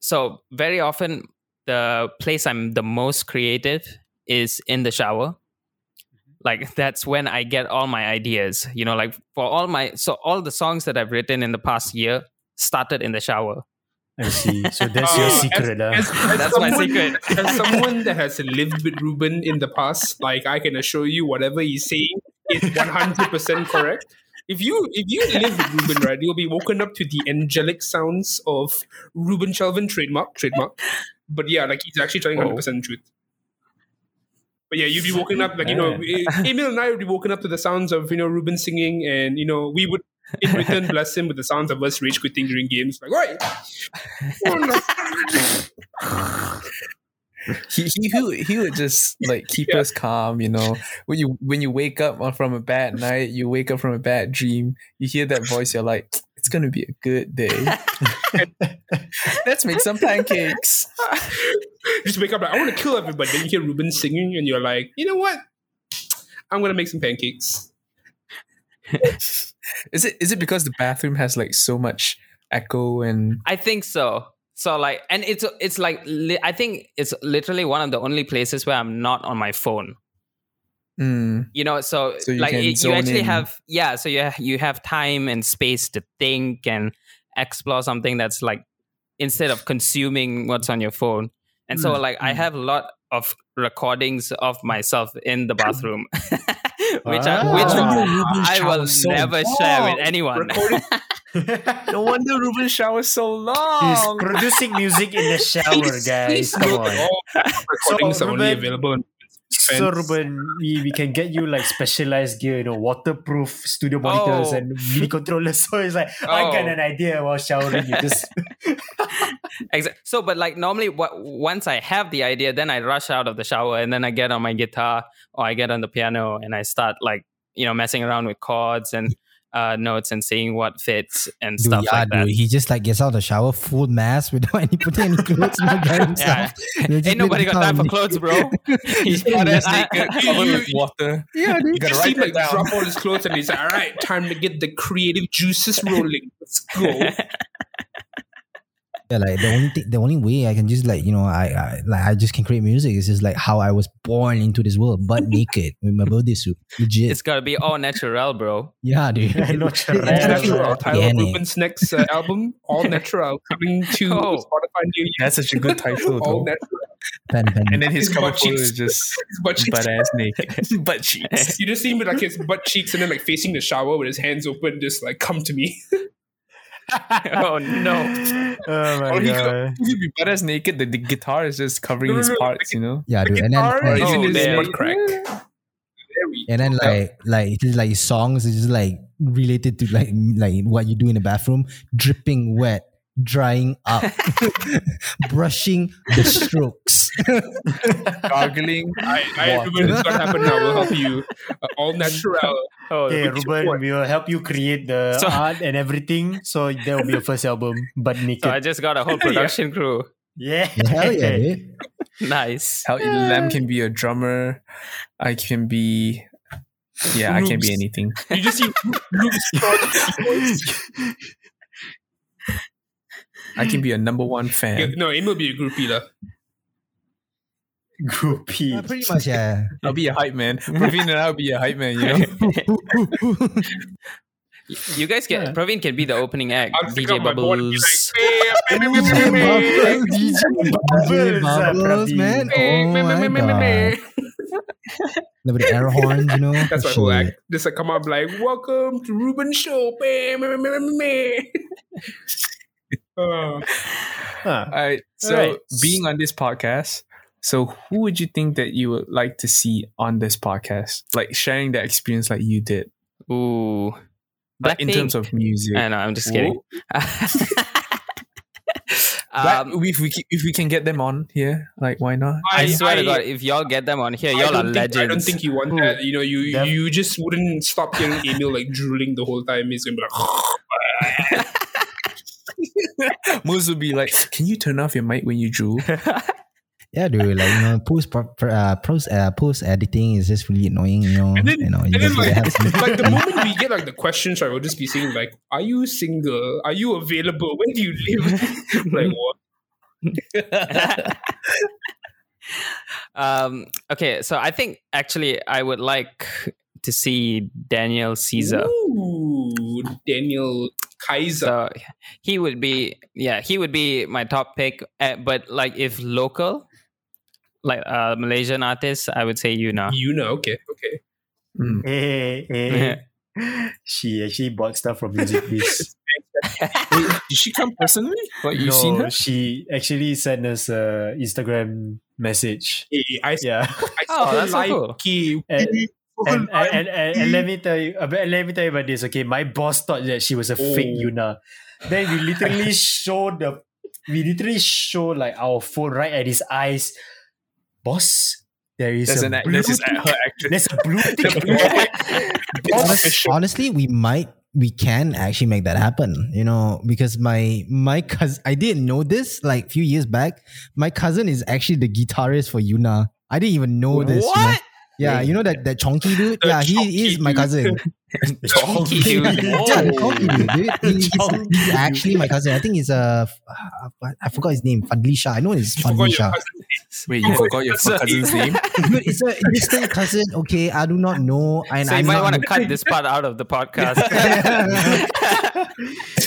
so very often the place I'm the most creative is in the shower. Like (laughs) that's when I get all my ideas. You know, like for all my so all the songs that I've written in the past year started in the shower. I see. So (laughs) that's your Uh, secret, uh. As, as That's my secret. (laughs) as someone that has lived with Ruebben in the past, like I can assure you, whatever he's saying is one hundred percent correct. If you if you live with Ruebben, right, you'll be woken up to the angelic sounds of Ruebben Chelvan trademark trademark. But yeah, like he's actually telling hundred percent truth. But yeah, you'd be woken up like you know, eh, Emil and I would be woken up to the sounds of you know Ruebben singing, and you know we would in return (laughs) bless him with the sounds of us rage quitting during games. Like, right, (laughs) he, he, he would just like keep Yeah. us calm, you know. When you when you wake up from a bad night, you wake up from a bad dream, you hear that voice, you're like, it's gonna be a good day. (laughs) Let's make some pancakes. (laughs) just wake up like I want to kill everybody. Then you hear Ruebben singing, and you're like, you know what? I'm gonna make some pancakes. (laughs) Is it is it because the bathroom has like so much echo and I think so. So like, and it's it's like li- I think it's literally one of the only places where I'm not on my phone. Mm, You know, so, So you like it- you actually in. have yeah. So you ha- you have time and space to think and explore something that's like instead of consuming what's on your phone. And so Mm, like I mm. have a lot of recordings of myself in the bathroom, (laughs) which I Ah. which Ruebben I will so never share with anyone. (laughs) No wonder Ruebben showers so long. He's producing music in the (laughs) shower, guys. Come on. Recordings So, are only Ruebben- available. on So Friends. Ruebben, we, we can get you like specialized gear, you know, waterproof studio monitors Oh. and MIDI controllers. (laughs) So it's like I got Oh. an idea while showering. You just (laughs) (laughs) Exactly. So, but like normally, what once I have the idea, then I rush out of the shower and then I get on my guitar or I get on the piano and I start like you know messing around with chords and uh, notes and seeing what fits and Dude, stuff yeah, like that. dude. He just like gets out of the shower, full mask without any (laughs) putting any clothes, no guy (laughs) Yeah. himself. (laughs) And he'll just Ain't nobody got time for clothes, bro. He's Yeah, butt ass I- naked, I- covered with water. Yeah, You dude. gotta just write see him that like down. drop all his clothes and he's like, all right, time to get the creative juices rolling. Let's go. Yeah, like the only thing, the only way I can just like you know I, I like I just can create music is just like how I was born into this world, but (laughs) naked with my birthday suit, legit. it's gotta be all natural, bro. yeah, dude. (laughs) Natural. It's All fucking natural. Tyler organic. Ruebben's next uh, album, All (laughs) Natural, coming to Oh. Spotify near you. That's such a good title, All though. natural. Pen, pen. And then his His cover butt photo cheeks. is just His butt cheeks. butt ass naked, butt cheeks. You just see him with like his butt cheeks and then like facing the shower with his hands open, just like come to me. (laughs) oh no. (laughs) Oh my Or he god. could, he could be butt ass naked. The, the guitar is just covering No, no, his no, parts, you know. yeah, dude. And then Guitar like, is oh, in Oh, his damn. butt crack. And then like like it's just like songs is just like related to like like what you do in the bathroom, dripping wet, drying up, (laughs) brushing the strokes. Gargling. I, I Water. Ruebben, it's gonna happen now. We'll help you. Uh, all natural. Oh, Okay, Ruebben, we will help you create the So- art and everything. So that will be your first album, but naked. so I just got a whole (laughs) production crew. yeah. Hell yeah. (laughs) Nice. How Lam can be a drummer. I can be. Yeah, I can't be anything. You just see Ruebben's I can be a number one fan. No, Aim will be a groupie lah. Groupie. Yeah, pretty much, yeah. I'll be a hype man. Praveen and I'll be a hype man. You know. you guys get Praveen can be the opening act. I'll DJ up my board and be Bubbles. DJ DJ Bubbles, Bubbles, uh, man. Meh, Oh meh, meh, my god. With the air horns, you know. That's my whole act. Just like come up like, welcome to Ruebben Show. Uh, Huh. All right. So Alright. being on this podcast, so who would you think that you would like to see on this podcast? Like sharing that experience like you did. Ooh. Like in terms of music. I know, I'm just kidding. (laughs) Um, if we if we can get them on here, like why not? I, swear to God, if y'all get them on here, y'all are think, legends. I don't think you want that. You know, you Them? you just wouldn't stop hearing Emil like drooling the whole time. He's gonna be like, (laughs) (laughs) (laughs) Moose would be like, "Can you turn off your mic when you drool?" (laughs) Yeah, dude. Like you know, post pro- pro- uh, post uh, post editing is just really annoying. You know, And then- you know, you then like, like the (laughs) moment we get like the questions, right, we'll just be saying like, "Are you single? Are you available? Where do you live?" like what? um, okay, so I think actually I would like to see Daniel Caesar. Ooh, Daniel Caesar. So he would be, yeah, he would be my top pick. Uh, but like if local, like a Malaysian artist, I would say you know. you know, okay, okay. Mm. Eh, eh. she actually bought stuff from Music (laughs) Biz. Wait, did she come personally? What you seen her? she actually sent us a Instagram message. Hey, I, Yeah. I Oh, saw her that's so cool. Okay, And- we- and, and, and, and, and let me tell you uh, let me tell you about this okay my boss thought that she was a fake Oh. Yuna then we literally (laughs) showed the we literally show like our phone right at his eyes boss there is There's a an blue this is her actress. there's a blue (laughs) tick Honest- (laughs) honestly, we might we can actually make that happen. You know, because my my cousin I didn't know this like a few years back. My cousin is actually the guitarist for Yuna. I didn't even know this. you know. Yeah, you know that that chonky dude. Yeah, he is my cousin. (laughs) (laughs) Chonky dude. Yeah, chonky dude. dude. He's, he's actually my cousin. I think he's uh, uh, I forgot his name. Fadli Shah. I know it's you forgot Fadli your Shah. cousin. Wait, you forgot your cousin's name? Dude, (laughs) it's a distant cousin. Okay, I do not know, and So you I'm might want to (laughs) cut this part out of the podcast.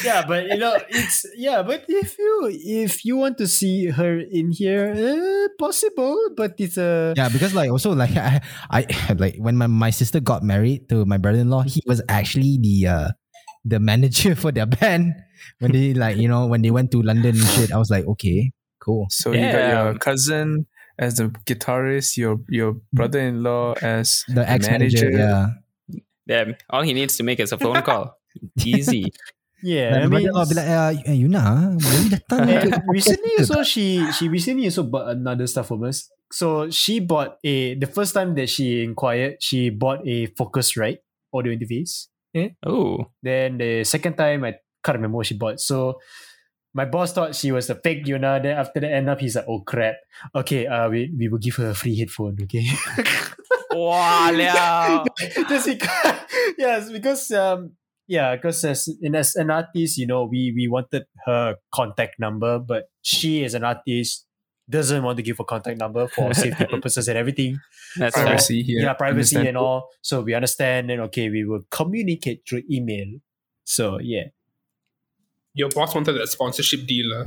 yeah but you know it's yeah but if you if you want to see her in here uh, possible but it's a Yeah, because like also like I, I like when my, my sister got married to my brother-in-law, he was actually the uh the manager (laughs) for their band when they like you know when they went to London and shit. I was like, okay, cool. So you got your cousin as the guitarist, your your brother-in-law as The ex manager, yeah. Damn, all he needs to make is a phone call. (laughs) Easy. yeah Like, I mean brother-in-law be like, uh, Yuna, boleh datang And ke?" recently also she she recently also bought another stuff from us. So she bought a the first time that she inquired, she bought a Focusrite audio interface. Eh? Oh, Then the second time I can't remember what she bought. So my boss thought she was a fake Yuna. Then after the end up, he's like, oh crap. Okay, uh we, we will give her a free headphone, okay? (laughs) wow, liao. (laughs) Just because yes, because um yeah, because as as an artist, you know, we we wanted her contact number, but she is an artist doesn't want to give a contact number for (laughs) safety purposes and everything. That's So, right. privacy here. Yeah, privacy and all. So we understand and okay, we will communicate through email. So yeah. Your boss wanted a sponsorship deal. Uh.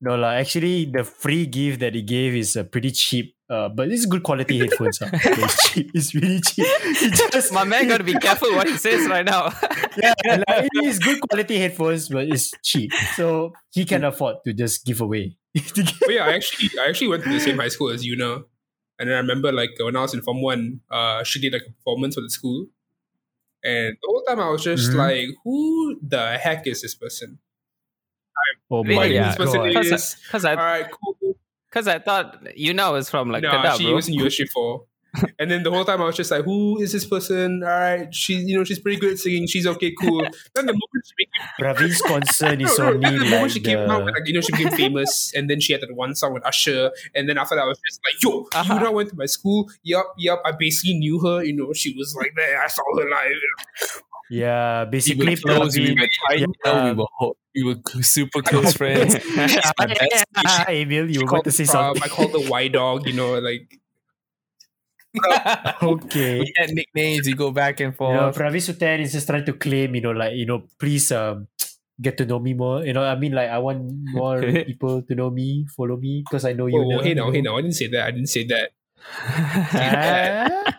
No lah, actually the free gift that he gave is uh, pretty cheap. Uh, but it's good quality headphones. uh. (laughs) It's cheap. It's really cheap. He (laughs) just, My man got to be careful what he says right now. (laughs) yeah, like, it is good quality headphones, but it's cheap. So he can afford to just give away. But yeah, I actually I actually went to the same high school as you know. And then I remember like when I was in Form 1, uh, she did like a performance for the school. And the whole time I was just Mhm. like, who the heck is this person? oh my Like, Yeah. this god. is, Because I, all right, cool. Cause I thought you know it's from like no, Kedah, she bro. was in USG 4. and then the whole time I was just like, who is this person? All right, she, you know, she's pretty good at singing. She's okay, cool. (laughs) then the moment she became, Ravi's (laughs) concern is no, no, only the moment like she came out, like, you know, she became famous, (laughs) and then she had that one song with Usher, and then after that, I was just like, yo, Uh-huh. you know, went to my school. Yup, yup. I basically knew her. You know, she was like there. I saw her live. Yeah, basically close. We were you Yeah. we were ho- we were super (laughs) close friends. (laughs) She's my best. Ah, (laughs) Emil, you were about to say prom, something. I called the Y dog. You know, like okay. We had nicknames. We go back and You know, forth. Pravi Sutan is just trying to claim, you know, like, you know, please um (tsk) get to know me more. You know, I mean like I want more people to know me, follow me, because I know you oh, know. hey now, hey now. I didn't say that. I didn't say that. Ah.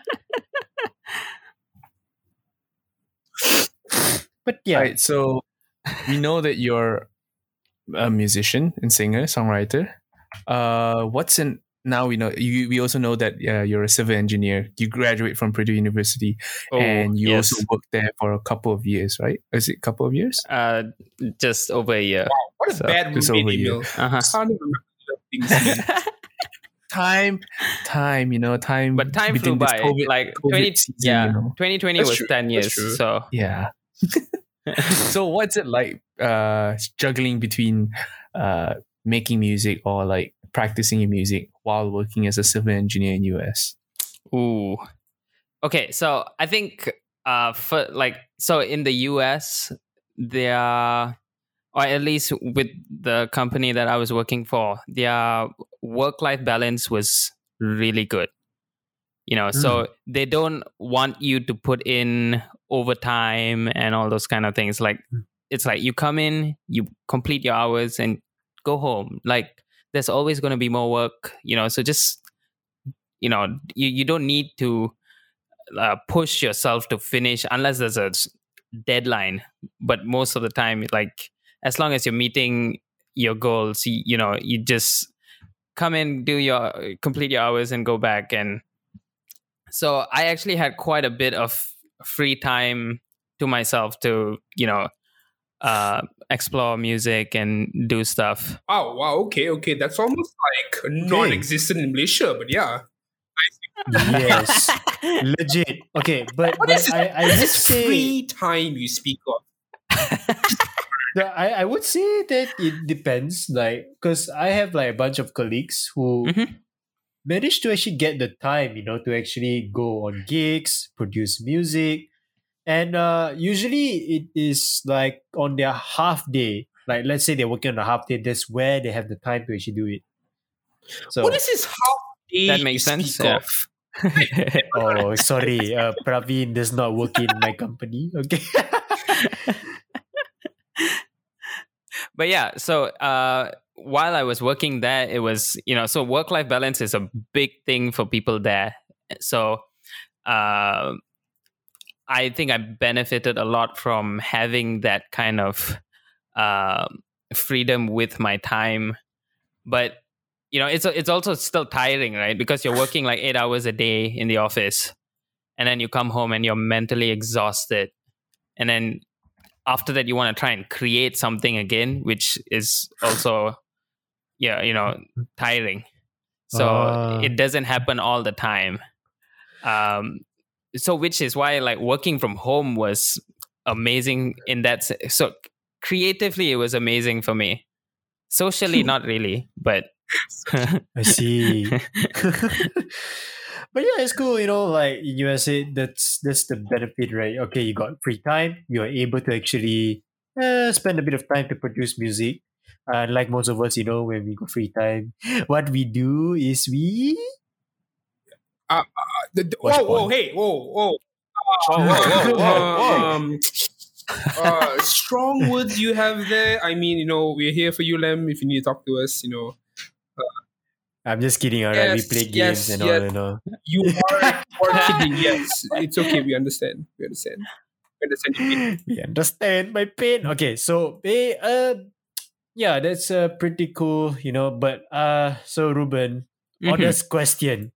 But yeah. Right. So we know that you're a musician and singer, songwriter. Uh, what's in now? We know you. We also know that uh, you're a civil engineer. You graduate from Purdue University, Oh, and you yes. also worked there for a couple of years, right? Is it a couple of years? uh, just over a year. What a So, bad it's roommate, over here. Uh-huh. I can't even remember things. (laughs) Time, time. You know, time. But time flew by. COVID- like COVID 20, season, yeah, you know. 2020 That's was true. 10 years. So Yeah. (laughs) so what's it like uh juggling between uh making music or like practicing your music while working as a civil engineer in US? Ooh. Okay, so I think uh for like so in the US there are or at least with the company that I was working for, their work life balance was really good. You know, so they don't want you to put in overtime and all those kind of things. Like it's like you come in, you complete your hours and go home. Like there's always going to be more work, you know, so just you know, you, you don't need to uh, push yourself to finish unless there's a deadline. But most of the time, like as long as you're meeting your goals, you, you know, you just come in, do your complete your hours, and go back. And so I actually had quite a bit of free time to myself to you know uh, explore music and do stuff. Oh wow, okay, okay. That's almost like non-existent in Malaysia, but yeah. yes, (laughs) legit. Okay, but, What but is this, I, I what is would this say free time you speak of? (laughs) the- I, I would say that it depends. Like, because I have like a bunch of colleagues who Mhm. Manage to actually get the time, you know, to actually go on gigs, produce music, and uh, usually it is like on their half day. Like, let's say they're working on a half day. That's where they have the time to actually do it. So, What is this half day That makes sense, yeah. (laughs) oh, sorry, uh, Praveen does not work in my company. Okay. (laughs) but yeah so uh while i was working there it was you know so work life balance is a big thing for people there. So uh i think i benefited a lot from having that kind of uh, freedom with my time. But you know it's it's also still tiring right? Because you're working like 8 hours a day in the office and then you come home and you're mentally exhausted and then after that you want to try and create something again which is also yeah you know tiring so Ah. it doesn't happen all the time um so which is why like working from home was amazing in that so creatively it was amazing for me socially (laughs) not really but I see. (laughs) (laughs) but yeah, it's cool, you know, like in USA, that's that's the benefit, right? Okay, you got free time, you're able to actually uh, spend a bit of time to produce music. Uh, like most of us, you know, when we got free time, (laughs) what we do is we The- the- Watch whoa, whoa, porn. hey, whoa, whoa. (laughs) whoa, whoa, whoa. Um, (laughs) uh, strong words you have there. I mean, you know, we're here for you, Lem. If you need to talk to us, you know, I'm just kidding, alright. Yes, we play games yes, and all, yes. you know. (laughs) you are, you are kidding. Yes, it's okay. We understand. We understand. We understand. your pain. we understand my pain. Okay, so eh, uh yeah, that's uh, pretty cool, you know. But uh so Ruebben, Mhm. honest question.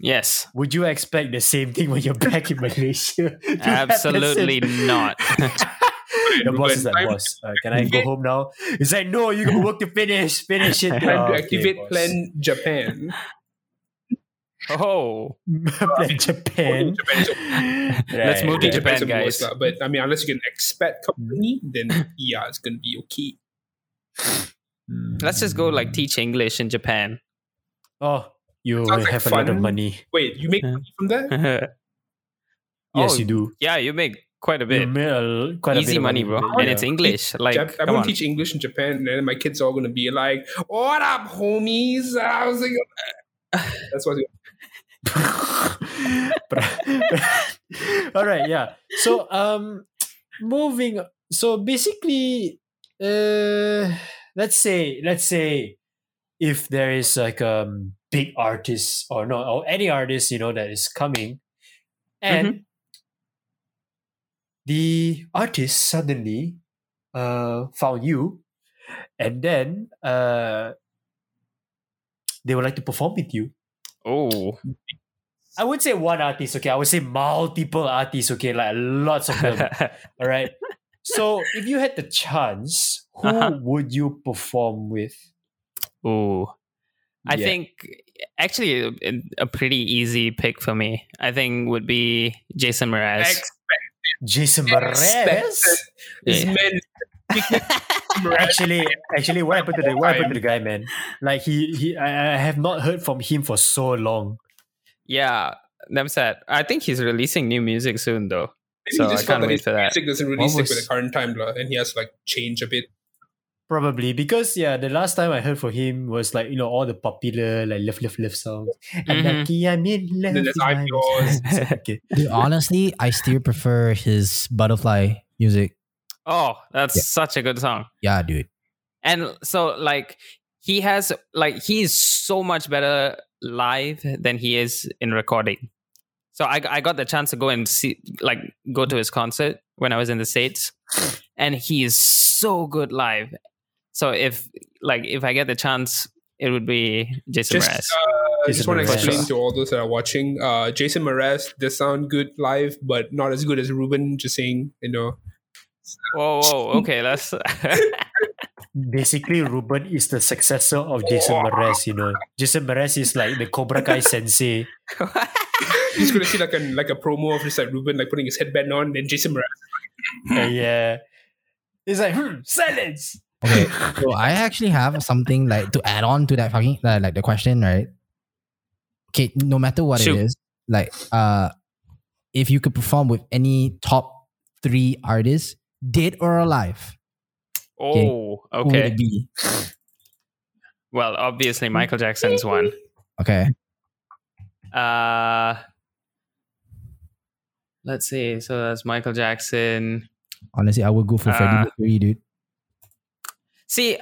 yes Would you expect the same thing when you're back in (laughs) Malaysia? (laughs) You have the absolutely not (laughs) the boss is like, boss, uh, can I go home now? It's like, no, you got work to finish. Finish it. Time Oh, to activate boss. Plan Japan. oh (laughs) plan Japan. Japan is (laughs) Let's move to Okay, Japan's Japan, guys. lah, But I mean, unless you get an expat company, then yeah, it's gonna be okay. let's just go like teach english in japan Oh, you Sounds like have a lot of money. Wait, you make money from that? Yes, Oh, you do. yeah you make quite a bit made a- quite a bit easy money bro from and it, it's yeah. english like Jap- I'm come gonna teach English in Japan, and then my kids are all gonna be like, "What up, homies?" I was like, (laughs) "That's what." (laughs) (laughs) All right, yeah. So um moving so basically uh let's say let's say if there is like um big artist or no or any artist you know that is coming and the artist suddenly uh found you and then uh they would like to perform with you oh I would say one artist, okay. I would say multiple artists, okay, like lots of them. (laughs) all right. So if you had the chance, who Uh-huh. would you perform with? Oh. I Yeah. think actually a, a pretty easy pick for me. I think would be Jason Mraz. Ex- Jason Mraz. expected. This Yeah. man Actually, actually, what happened to the what happened to the guy, man? Like he he, I, I have not heard from him for so long. yeah, I'm sad. I think he's releasing new music soon though. Maybe So he I just can't wait for that. Music doesn't really What stick with the current time, blah, and he has to like change a bit. Probably because yeah, the last time I heard from him was like you know all the popular like love love love songs. I'm Mhm. lucky I'm in love. Then there's with I'm my- yours. okay. Dude, honestly, I still prefer his butterfly music. Oh, that's Yeah. such a good song. Yeah, dude. And so like he has like he is so much better live than he is in recording. So I I got the chance to go and see like go to his concert when I was in the states, and he is so good live. So if like if I get the chance, it would be Jason Just, Mraz. uh, I just want to Mraz. explain to all those that are watching. Uh, Jason Mraz does sound good live, but not as good as Ruebben. Just saying, you know. Whoa, whoa, okay, let's. (laughs) Basically, Ruebben is the successor of Jason Mraz. You know, Jason Mraz is like the Cobra Kai sensei. (laughs) He's gonna see like a like a promo of just like Ruebben like putting his headband on, then Jason Mraz. Uh, yeah, it's like hmm, silence. Okay, (laughs) so I actually have something like to add on to that fucking uh, like the question, right? Okay, no matter what Shoot. it is, like uh, if you could perform with any top three artists, dead or alive, oh, who would okay. it be? Well, obviously Michael Jackson's one. Okay, Uh, let's see. So that's Michael Jackson. honestly, I would go for Freddie Uh, Mercury, dude. See,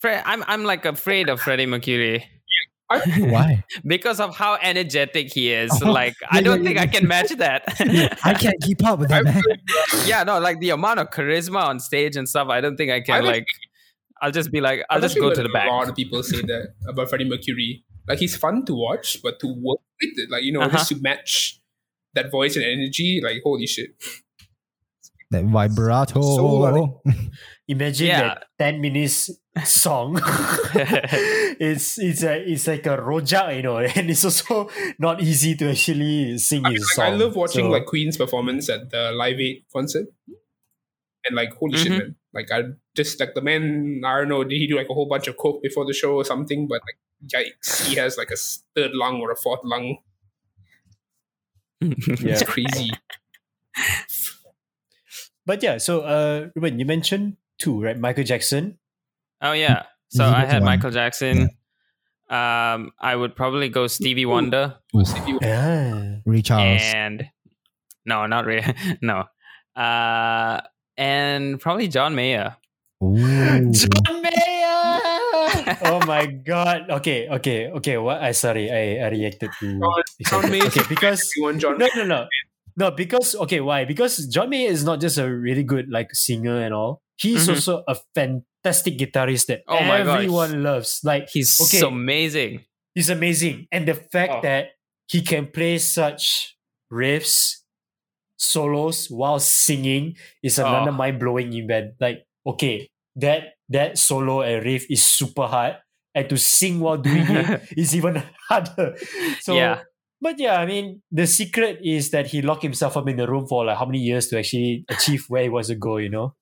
Fre- I'm I'm like afraid of Freddie Mercury (laughs) Why? because of how energetic he is. Oh, like yeah, I don't yeah, think yeah. I can match that. I can't keep up with (laughs) that, man. yeah, no, like the amount of charisma on stage and stuff. I don't think I can. I think- like, I'll just be like, I'll I've just go to the back. A lot of people say that about Freddie Mercury. Like he's fun to watch, but to work with it, like you know, Uh-huh. just to match that voice and energy, like holy shit. That vibrato. So (laughs) Imagine Yeah. that ten minutes song. (laughs) it's it's a it's like a rojak, you know, (laughs) and it's also not easy to actually sing I, mean, his like, song. I love watching So- like Queen's performance at the Live Aid concert, and like holy shit, Mhm. man! Like I just like the man. I don't know, did he do like a whole bunch of coke before the show or something? But like, yikes, he has like a third lung or a fourth lung. Yeah. It's crazy. But yeah, so uh Ruebben, you mentioned two, right? Michael Jackson. oh yeah. So I pick had one. Michael Jackson. Um, I would probably go Stevie Wonder Yeah. Ray Charles. and no, not really. (laughs) no. Uh, and probably John Mayer. Ooh. (laughs) John Mayer. oh my god. Okay, okay, okay. What I sorry, I, I reacted to John excited. Mayer. Okay, because You want John? no no no. No, because okay, why? Because John Mayer is not just a really good like singer and all. He's Mhm. also a fantastic guitarist that Oh my gosh. everyone loves. Like He's Okay. so amazing. he's amazing. And the fact Oh. that he can play such riffs, solos while singing is another Oh. mind blowing event. Like, okay, that that solo and riff is super hard. And to sing while doing it (laughs) is even harder. So Yeah. But yeah, I mean, the secret is that he locked himself up in the room for like how many years to actually achieve where he wants to go, you know?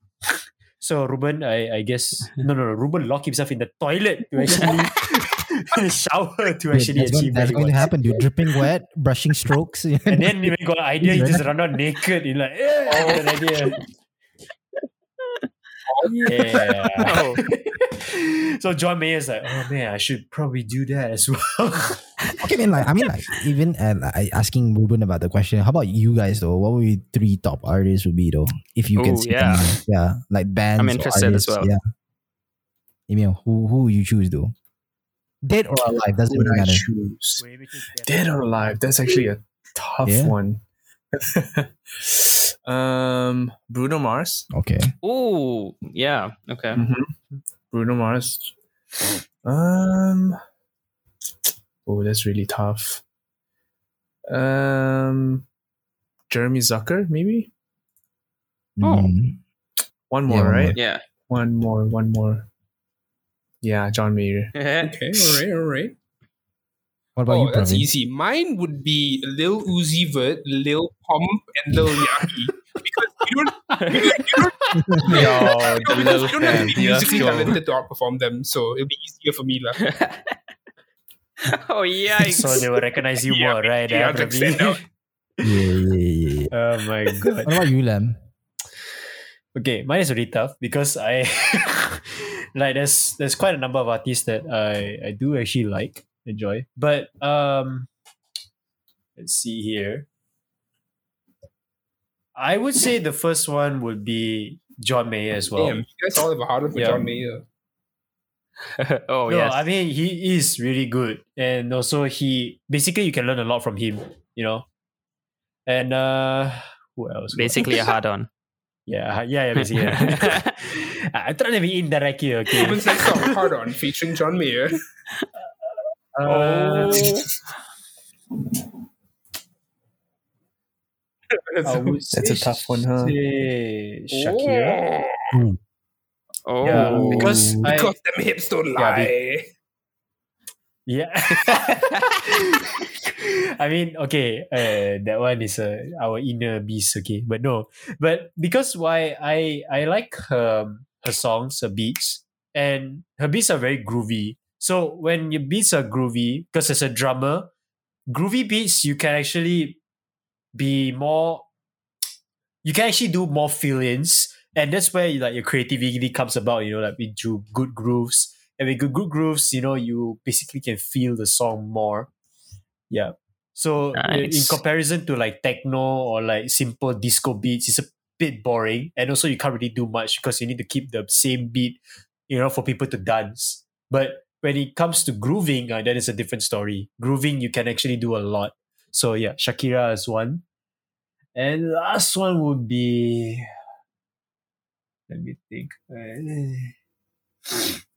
So Ruebben, I, I guess no no no Ruebben locked himself in the toilet to actually (laughs) in the shower to Wait, actually that's achieve that's where going to happen, dude. Dripping wet, brushing strokes. And then when he got an idea, he just run out naked. He's like, yeah, I got an idea. (laughs) yeah. (laughs) Oh. (laughs) so John Mayer is like, oh man, I should probably do that as well. (laughs) okay, man. Like, I mean, like, even uh, like, asking Ruebben about the question. How about you guys though? What would your three top artists would be though? If you can Ooh, see yeah. them, yeah, like bands. I'm or interested as well. Yeah. Emil, who who you choose though? Dead or alive doesn't really matter. choose? Dead or alive? That's actually a tough Yeah. one. Um, Bruno Mars. Okay. Ooh, yeah. Okay. Mm-hmm. Bruno Mars. Um. Oh, that's really tough. Um, Jeremy Zucker, maybe Oh. Mm. one Yeah, more, one right? more. Yeah. One more, one more. Yeah, John Mayer. (laughs) Okay, all right, all right. What about Oh, you, that's easy. Mine would be Lil Uzi Vert, Lil Pump, and Lil Yachty. because you don't, you don't, you don't, (laughs) Yo, because you don't have to be musically talented to outperform them, so it'll be easier for me. lah. (laughs) oh (laughs) yikes! so they will recognize you Yeah, more, right? yeah, eh, like Pravi? stand out. Yeah, yeah, yeah, yeah. Oh my god. What about you, Lam? Okay, mine is really tough because I like there's there's quite a number of artists that I I do actually like enjoy, but um, let's see here. I would say the first one would be John Mayer as well. Damn, you guys all have a hard one for Yeah. John Mayer. (laughs) oh no, yes. I mean he is really good, and also he basically you can learn a lot from him. you know. And uh, who else? Basically a hard on. (laughs) yeah, yeah, yeah, basically. Yeah. I'm trying to be indirect here. Okay. Women's Next Song, Hard On, featuring John Mayer. (laughs) Uh, I would That's a tough one, huh? say Shakira. Oh, Yeah, because I, Because them hips don't Yeah, lie. Yeah. (laughs) I mean, okay, uh, that one is uh, our inner beast, okay. But no, but because why I I like her her songs, her beats, and her beats are very groovy. So when your beats are groovy, because as a drummer, groovy beats you can actually be more. You can actually do more fill-ins, and that's where like your creativity comes about. You know, like with you good grooves and with good, good grooves, you know, you basically can feel the song more. Yeah. So in- in comparison to like techno or like simple disco beats, it's a bit boring. And also you can't really do much because you need to keep the same beat, you know, for people to dance. But when it comes to grooving, uh, that is a different story. Grooving, you can actually do a lot. So yeah, Shakira is one. And last one would be let me think. Uh, (laughs)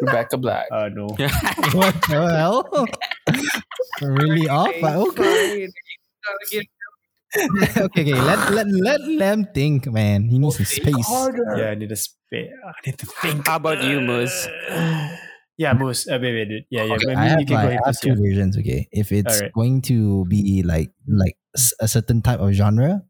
Rebecca Black. uh no. what the hell? (laughs) really off? But okay. (laughs) okay, okay. Let let let them think, man. He needs some space. Yeah, I need a space. I need to think. How about you, Moose? (sighs) yeah, Moose. Uh, wait, wait, wait. Yeah, yeah. Okay, maybe I have, you can like, go I have first, two yeah. versions. Okay, if it's Alright. going to be like like a certain type of genre,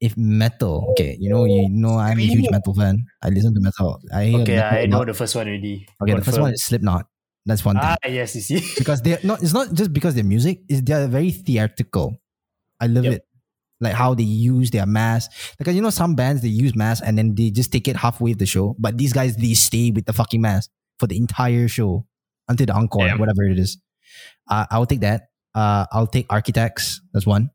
if metal, okay, you know, you know, I'm a huge metal fan. I listen to metal. I hear Okay, metal I a know the first one already. Okay, the first one is Slipknot. That's one thing. Ah, yes, you see. because they're not. It's not just because their music is they're very theatrical. I love Yep. it. Like how they use their mask. Because you know some bands they use mask and then they just take it halfway of the show. But these guys they stay with the fucking mask for the entire show until the encore, Yeah. whatever it is. Uh, I'll take that. Uh, I'll take Architects. That's one.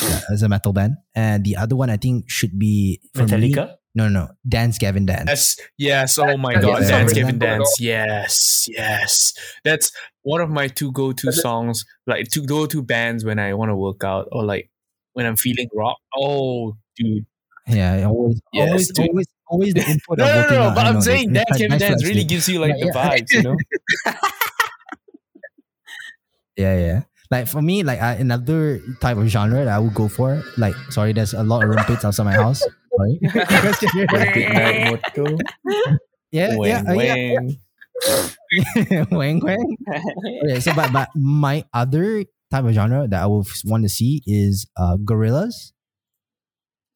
Yeah, (laughs) as a metal band, and the other one I think should be for me- Metallica. no, no, no. Dance Gavin Dance. Yes, yes. Oh my That's god, not Dance Gavin Dance. Yes, yes. That's one of my two go-to songs, like two go-to bands when I want to work out or like when I'm feeling rock. Oh, dude. Yeah, always, Yes, always, dude. always, always the input. No, of no, no, no. But I I'm know, saying that Dance Nice Dance really gives you like the Yeah. vibes, you know? (laughs) Yeah, yeah. Like for me, like uh, another type of genre that I would go for, like sorry, there's a lot of rumpets outside my house. Sorry. (laughs) (laughs) Midnight Moto. yeah, yeah, Wang, uh, yeah. wang. wang wang. Okay, so but but my other type of genre that I would want to see is uh Gorillaz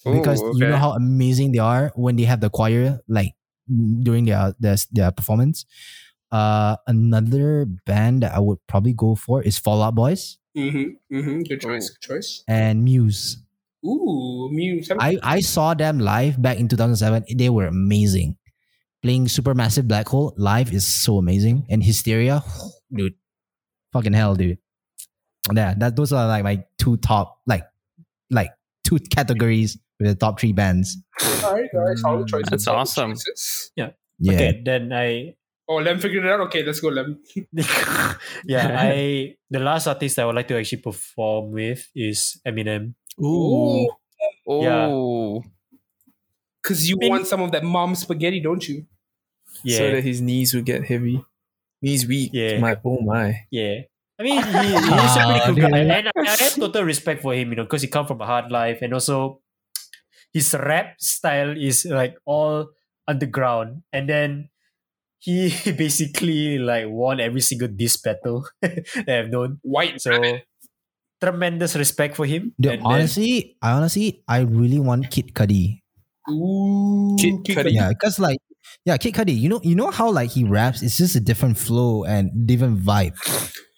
because Ooh, you know how amazing they are when they have the choir like during their their, their performance. Uh, another band that I would probably go for is Fallout Boys Mm-hmm, mm-hmm. Good choice, good choice. and Muse. Ooh, Muse. I, I saw them live back in 2007. They were amazing. Playing Supermassive Black Hole live is so amazing. And Hysteria, (sighs) dude, fucking hell, dude. Yeah, that those are like my two top, like, like two categories with the top three bands. all right, all right. Solid choices. That's solid awesome. choices. Yeah. Okay, then I Oh, Lem figured it out. Okay, let's go, Lem. (laughs) yeah, I the last artist I would like to actually perform with is Eminem. Ooh. Yeah. Oh, Because you Min- want some of that mom spaghetti, don't you? Yeah, So that his knees would get heavy. Knees weak. Yeah. My, oh my. yeah. I mean, he, he's a pretty Ah, cool guy, and I, I have (laughs) total respect for him, you know, because he come from a hard life, and also his rap style is like all underground, and then he (laughs) basically like won every single diss battle (laughs) that I've known. White. So tremendous respect for him. Dude, And then- honestly, I honestly, I really want Kid Cudi. Ooh. Kid Kid Cudi. Cudi. Yeah, because like, yeah, Kid Cudi, you know, you know how like he raps, it's just a different flow and different vibe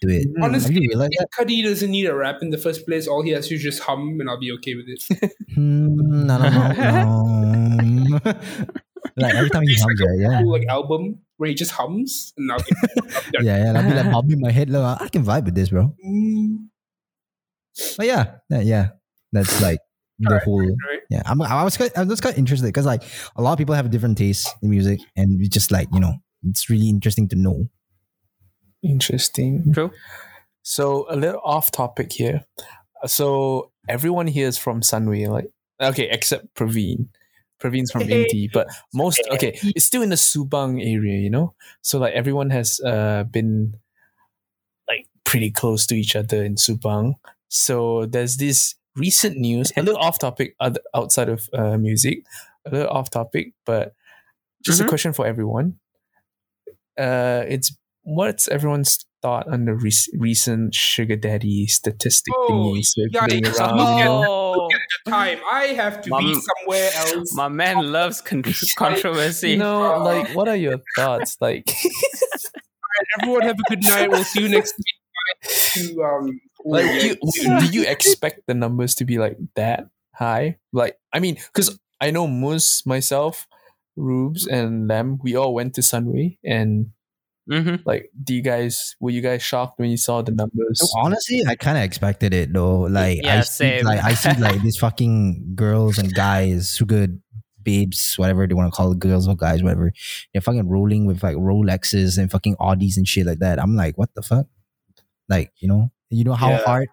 to it. Honestly, you realized that? Kid Cudi doesn't need a rap in the first place. All he has to do is just hum, and I'll be okay with it. (laughs) Hmm, no, no, no, no. (laughs) like every time he It's hums, like right? a Yeah. cool, like album where he just hums, and I'll be (laughs) done. Yeah, yeah. I'll be like bobbing my head. Look, I can vibe with this, bro. Mm, But yeah, yeah, yeah. That's like the whole. right. Yeah, I'm, I was quite, I was quite interested because like a lot of people have different tastes in music, and we just like you know, it's really interesting to know. Interesting. true. So a little off topic here. So everyone here is from Sunway, like okay, except Praveen. Praveen's from Inti, but most okay, it's still in the Subang area, you know. So like everyone has uh been like pretty close to each other in Subang. So there's this recent news, a little off topic, other, outside of uh, music, a little off topic, but just Mhm. a question for everyone. Uh, it's what's everyone's thought on the rec- recent sugar daddy statistic Oh, thingy circulating yikes. around? Look at- Oh, Time. I have to be Mum- somewhere else. my man loves con- (laughs) controversy. no, know, (laughs) like, what are your thoughts? Like, Everyone have a good night. We'll see you next week. To, um, like, yeah. you, do you expect the numbers to be like that high? Like, I mean, because I know Moose, myself, Rubes, and Lem, we all went to Sunway, and hmm like, do you guys were you guys shocked when you saw the numbers? Honestly, I kind of expected it though. Like I Yeah, see, same. like I see like (laughs) these fucking girls and guys, sugar babes, whatever they want to call it, girls or guys, whatever. They're fucking rolling with like Rolexes and fucking Audis and shit like that. I'm like, what the fuck? Like, you know, you know how Yeah. hard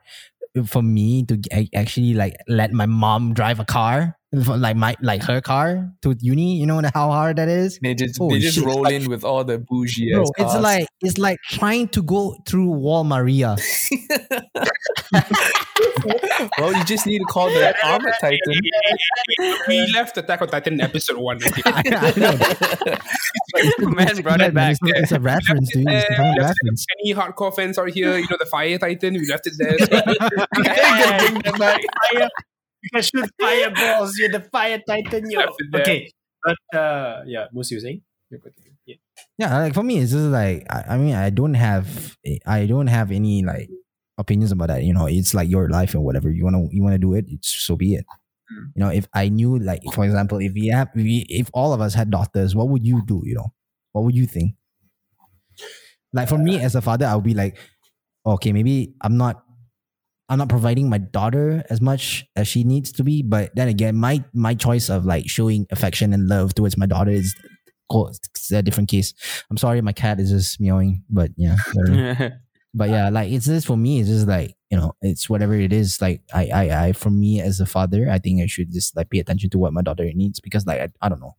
for me to actually like let my mom drive a car, like my like her car to uni. You know how hard that is. They just Holy they just shit, roll like- in with all the bougie. Bro, ass it's like it's like trying to go through Wall Maria. (laughs) (laughs) well, you just need to call the armor (laughs) titan. we left Attack on Titan episode one. I, I know that. Man brought it back. It's, a- it's a reference, dude. It's a fucking we left reference. Any hardcore fans are here? You know the Fire Titan. We left it there. Bring them back. Fire. You can shoot fireballs. You're the fire titan. Yo. Left. Okay, but uh, yeah, what you saying? Yeah. Yeah. Yeah, like for me, it's just like I, I mean, I don't have, I don't have any like opinions about that. You know, it's like your life and whatever you wanna, you wanna do it. It's so be it. Hmm. You know, if I knew, like, for example, if we have, we, if all of us had daughters, what would you do? You know, what would you think? Like for me as a father, I would be like, okay, maybe I'm not I'm not providing my daughter as much as she needs to be. But then again, my my choice of like showing affection and love towards my daughter is a different case. I'm sorry, my cat is just meowing, but yeah. (laughs) but yeah, like it's just for me, it's just like, you know, it's whatever it is. Like I I I for me as a father, I think I should just like pay attention to what my daughter needs because like I, I don't know.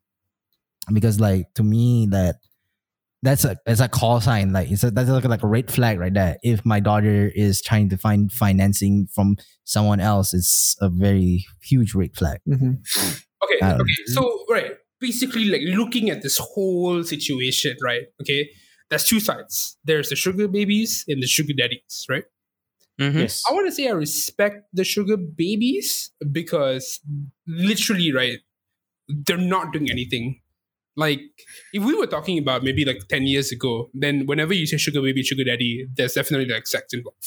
Because like to me that that's a it's a call sign. Like it's a, that's like, like a red flag right there. If my daughter is trying to find financing from someone else, it's a very huge red flag. Mhm. Okay, Um, okay. So right, basically, like looking at this whole situation, right? Okay, there's two sides. There's the sugar babies and the sugar daddies, right? Mhm. Yes. I want to say I respect the sugar babies because literally, right, they're not doing anything. Like, if we were talking about maybe like 10 years ago, then whenever you say sugar baby, sugar daddy, there's definitely like sex involved.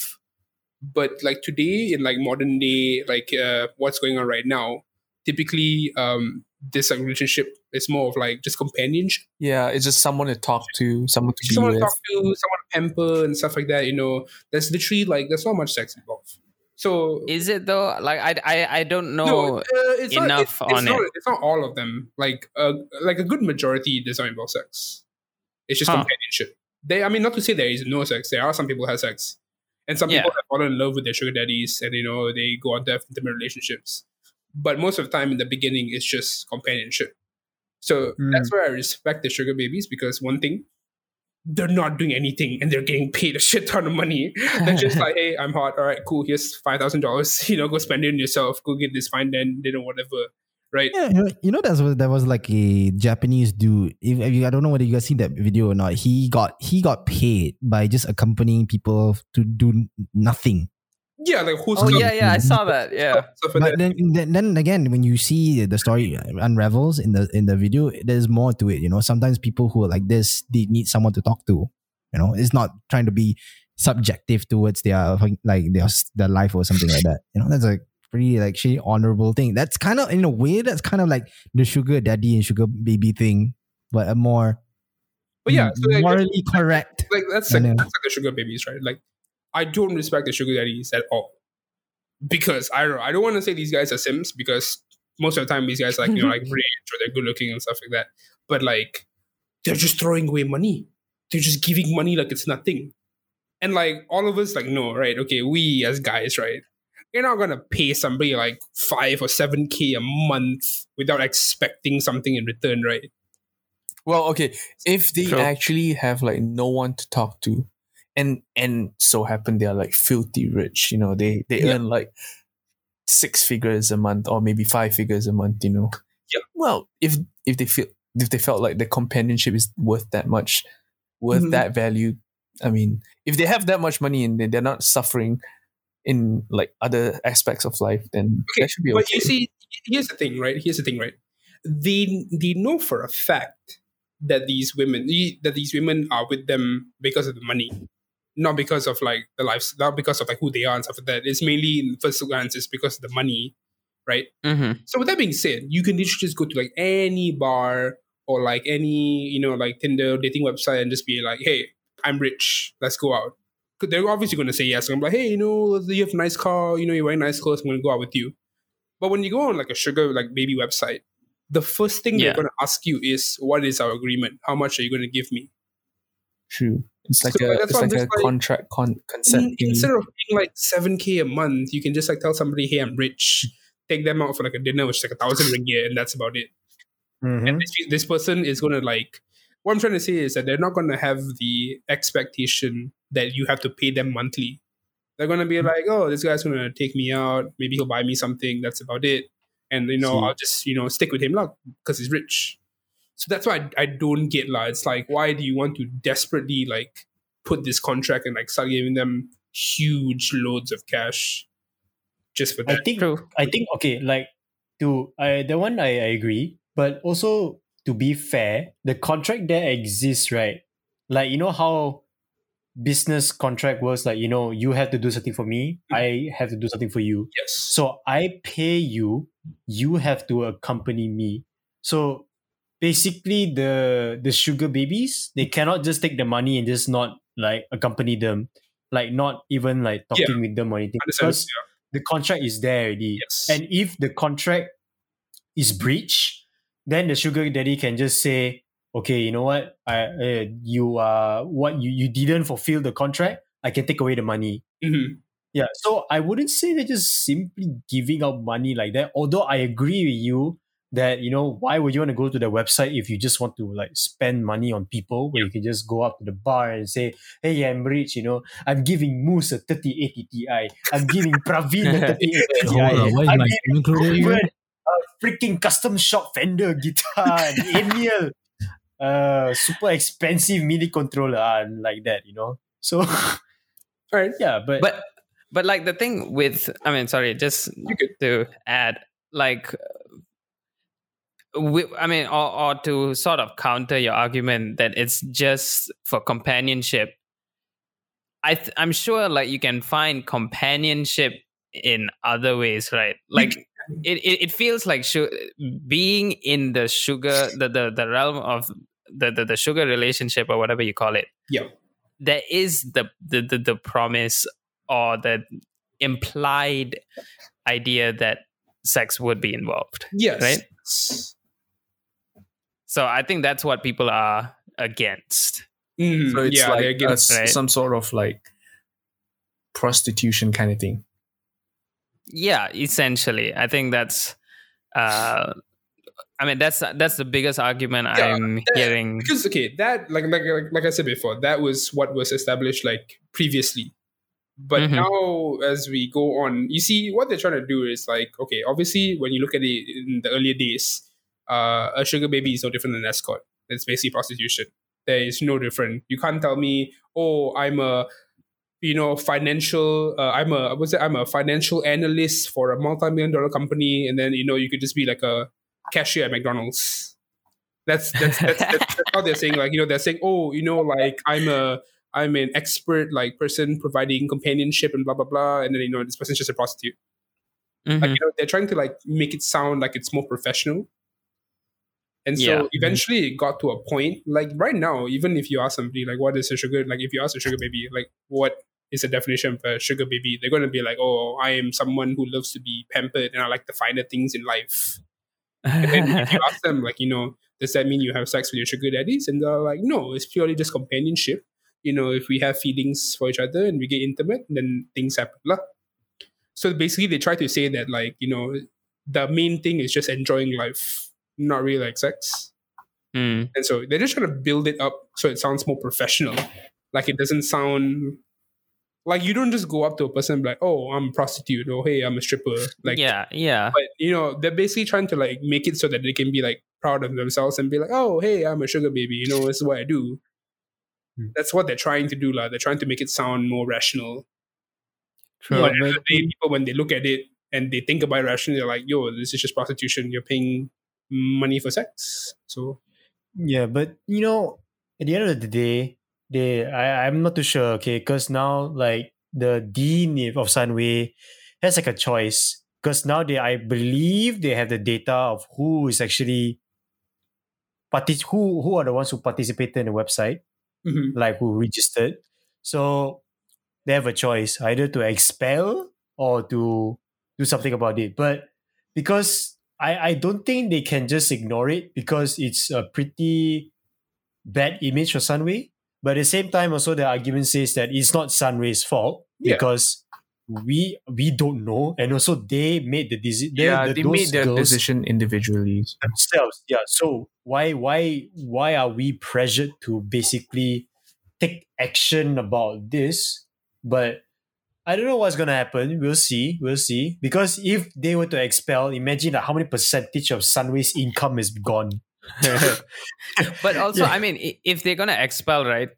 But like today, in like modern day, like uh, what's going on right now, typically um, this like, relationship is more of like just companionship Yeah, it's just someone to talk to, someone to be with, someone to talk to, someone to pamper and stuff like that. You know, there's literally like there's not much sex involved. So Is it though? Like I I, I don't know. no, uh, it's enough it's, it's on not, it. It's not all of them. Like uh, like a good majority does not involve sex. It's just Huh. companionship. They, I mean, not to say there is no sex. There are some people who have sex, and some Yeah. people have fallen in love with their sugar daddies, and you know they go on have intimate relationships. But most of the time, in the beginning, it's just companionship. So Mm. that's where I respect the sugar babies because one thing, they're not doing anything and they're getting paid a shit ton of money. They're just (laughs) like, hey, I'm hot. All right, cool. Here's five thousand dollars. (laughs) You know, go spend it on yourself. Go get this fine then dinner, whatever. Right? Yeah, you know, you know that was that was like a Japanese dude. If, if you, I don't know whether you guys see that video or not. He got he got paid by just accompanying people to do nothing. Yeah, like who's Oh yeah, yeah, I saw (laughs) that. Yeah. Stuff like But then, then then again, when you see the story unravels in the in the video, there's more to it. You know, sometimes people who are like this, they need someone to talk to. You know, it's not trying to be subjective towards their like their their life or something like that. You know, that's a pretty like shitty honorable thing. That's kind of in a way that's kind of like the sugar daddy and sugar baby thing, but a more But yeah, so like, morally correct. like that's like, know. that's like the sugar babies, right? Like I don't respect the sugar daddies at all because I don't know. I don't want to say these guys are sims because most of the time these guys are like you know like (laughs) rich or they're good looking and stuff like that. But like they're just throwing away money. They're just giving money like it's nothing. And like all of us like no, right? Okay, we as guys, right? You're not gonna pay somebody like five or seven K a month without expecting something in return, right? Well, okay, if they True. actually have like no one to talk to, and and so happen they are like filthy rich, you know, they they Yeah. earn like six figures a month or maybe five figures a month, you know. Yeah. Well, if if they feel if they felt like the companionship is worth that much, worth Mhm. that value, I mean, if they have that much money and they- they're not suffering in like other aspects of life, then Okay, that should be okay. But you see, here's the thing, right? Here's the thing, right? They they know for a fact that these women that these women are with them because of the money, not because of like the lives, not because of like who they are and stuff like that. It's mainly in first glance, it's because of the money, right? Mm-hmm. So with that being said, you can literally just go to like any bar or like any you know like Tinder dating website and just be like, hey, I'm rich, let's go out. They're obviously going to say yes. I'm like, hey, you know, you have a nice car, you know, you're wearing nice clothes. I'm going to go out with you. But when you go on like a sugar like baby website, the first thing Yeah. they're going to ask you is, what is our agreement? How much are you going to give me? True. It's like So, a it's like a just like- contract con- consent. In- instead of paying like seven k a month, you can just like tell somebody, "Hey, I'm rich." Take them out for like a dinner, which is like a thousand ringgit, and that's about it. Mhm. And this, this person is going to like. What I'm trying to say is that they're not going to have the expectation that you have to pay them monthly. They're going to be like, "Oh, this guy's going to take me out. Maybe he'll buy me something. That's about it." And you know, See. I'll just you know stick with him, lah, because he's rich. So that's why I, I don't get lah. It's like, why do you want to desperately like put this contract and like start giving them huge loads of cash just for that? I think True. I think okay, like to I the one I, I agree, but also to be fair, the contract that exists, right? Like you know how business contract works, like you know, you have to do something for me, mm. I have to do something for you. yes. So I pay you, you have to accompany me. So basically the the sugar babies, they cannot just take the money and just not like accompany them. Like not even like talking with them or anything. Because the contract is there already. Yes. And if the contract is breached, then the sugar daddy can just say, okay, you know what? I uh, you uh what you, you didn't fulfill the contract, I can take away the money. Mhm. Yeah. So I wouldn't say they're just simply giving out money like that. Although I agree with you that, you know, why would you want to go to the website if you just want to like spend money on people where you can just go up to the bar and say, Hey, I'm rich, you know, I'm giving Moose a 3080 Ti. I'm giving Praveen a (laughs) 3080 Ti. Hold on, what is I'm giving included even here? a freaking custom shop Fender guitar, and (laughs) Emil, uh, super expensive MIDI controller, uh, and like that, you know. So, (laughs) right yeah, but, But but like the thing with I mean sorry just could. to add like we, I mean or, or to sort of counter your argument that it's just for companionship I th- I'm sure like you can find companionship in other ways right like it, it, it feels like su- being in the sugar the, the, the realm of the, the, the sugar relationship or whatever you call it Yeah. there is the the, the, the promise or the implied idea that sex would be involved Yes. Right? So i think that's what people are against Mhm. So it's yeah, like they're a against- s- Right. some sort of like prostitution kind of thing. yeah essentially i think that's uh i mean that's that's the biggest argument Yeah, i'm that- hearing because okay, that like, like like like I said before, that was what was established like previously. But Mhm. now, as we go on, you see what they're trying to do is like okay, obviously, when you look at it in the earlier days, uh, a sugar baby is no different than an escort. It's basically prostitution. There is no different. You can't tell me, oh, I'm a you know financial uh, i'm a what's it i'm a financial analyst for a multi-million dollar company and then you know you could just be like a cashier at mcdonald's that's that's that's, that's, that's how they're saying like you know they're saying oh you know like i'm a i'm an expert like person providing companionship and blah blah blah and then you know this person's just a prostitute Mhm. like you know they're trying to like make it sound like it's more professional and so Yeah. eventually it got to a point like right now even if you ask somebody like what is a sugar like if you ask a sugar baby like what is the definition of a sugar baby they're going to be like oh i am someone who loves to be pampered and i like the finer things in life and then if you (laughs) ask them like you know does that mean you have sex with your sugar daddies and they're like no it's purely just companionship you know, if we have feelings for each other and we get intimate, then things happen. lah. So basically, they try to say that, like, you know, the main thing is just enjoying life, not really like sex. Mm. And so they're just trying to build it up so it sounds more professional. Like, it doesn't sound like you don't just go up to a person and be like, oh, I'm a prostitute, or hey, I'm a stripper. Like, yeah, yeah. but you know, they're basically trying to like make it so that they can be like proud of themselves and be like, oh, hey, I'm a sugar baby. You know, this is what I do. Hmm. That's what they're trying to do, lah. They're trying to make it sound more rational. True. But at the end of the day, people when they look at it and they think about it rationally, they're like, yo, this is just prostitution. You're paying money for sex. So Yeah, but you know, at the end of the day, they I, I'm not too sure, okay, because now like the dean of Sunway has like a choice. Because now they I believe they have the data of who is actually partic- who who are the ones who participated in the website, mhm. like who registered. So they have a choice either to expel or to do something about it. But because I, I don't think they can just ignore it because it's a pretty bad image for Sunway. But at the same time, also the argument says that it's not Sunway's fault Yeah. because we we don't know, and also they made the decision. yeah, the, they made their decision individually. themselves. Yeah. So why why why are we pressured to basically take action about this? But I don't know what's gonna happen. We'll see. We'll see. Because if they were to expel, imagine like how many percentage of Sunway's income is gone. (laughs) but (laughs) also, Yeah. I mean, if they're gonna expel, right?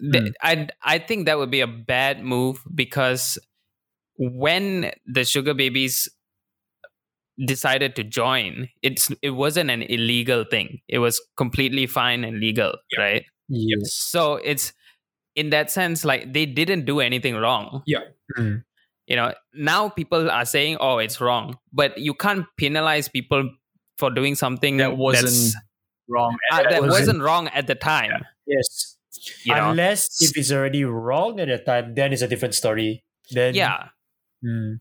th- hmm. I I think that would be a bad move because when the sugar babies decided to join, it's it wasn't an illegal thing. It was completely fine and legal, Yeah. right? yes. So it's in that sense like they didn't do anything wrong. Yeah. Mm. You know, now people are saying, "Oh, it's wrong," but you can't penalize people for doing something That wasn't that's- Wrong. uh, that wasn't- wasn't wrong at the time. Yes. You know, Unless if it's already wrong at the time, then it's a different story. Then yeah. Mm.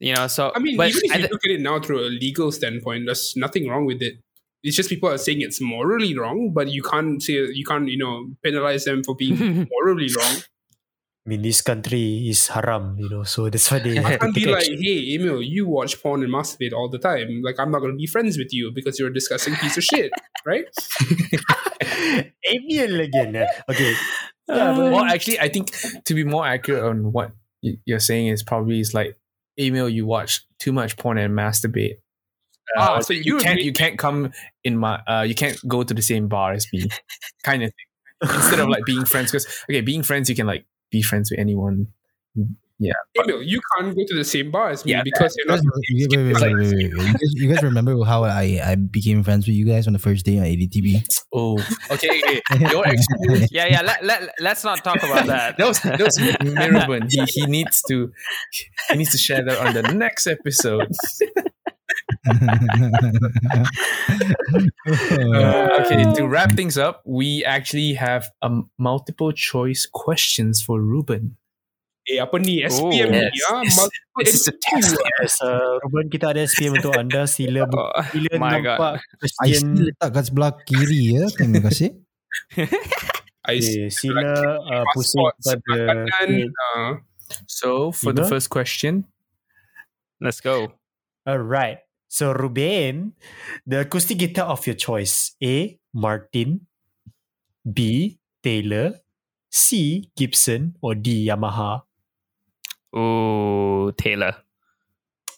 You know, so I mean, but even if you th- look at it now through a legal standpoint, there's nothing wrong with it. It's just people are saying it's morally wrong, but you can't say you can't you know penalize them for being (laughs) morally wrong. I mean, this country is haram, you know, so that's why they I have can't be like, action. hey, Emil, you watch porn and masturbate all the time. Like, I'm not going to be friends with you because you're a disgusting piece of shit, (laughs) right? (laughs) Emil again. eh? Okay. Yeah, but well, actually, I think to be more accurate on what you're saying is probably is like, Emil you watch too much porn and masturbate. Ah, Uh, so you you can't agree- you can't come in my uh you can't go to the same bar as me, (laughs) kind of thing. Instead of like being friends, because okay, being friends you can like be friends with anyone. Yeah, but- you can't go to the same bar as me Yeah, because you're not. wait, wait, wait, wait, wait. You, guys, you guys remember how I, I became friends with you guys on the first day at ADTV? oh, okay, okay. (laughs) Your experience. yeah, yeah. Let, let, let's not talk about (laughs) that. That was that was Mirabun. He he needs to he needs to share that on the next episode. Uh, okay, to (laughs) wrap things up, we actually have um, multiple choice questions for Ruebben. Eh, apa ni? SPM Oh, ni, yes. ah? This- Multiple this is a test. Yes, uh, Ruebben, kita ada SPM untuk anda. Sila, bu- Oh, sila my nampak God. I Christian. still letak kat sebelah kiri ya. Terima kasih. (laughs) I see. Okay, sila uh, pusing pada sebelah kanan. ah. So for the first question, Let's go. Alright. So Ruebben, the acoustic guitar of your choice. A. Martin. B. Taylor. C. Gibson. Or D. Yamaha. Ooh, Taylor.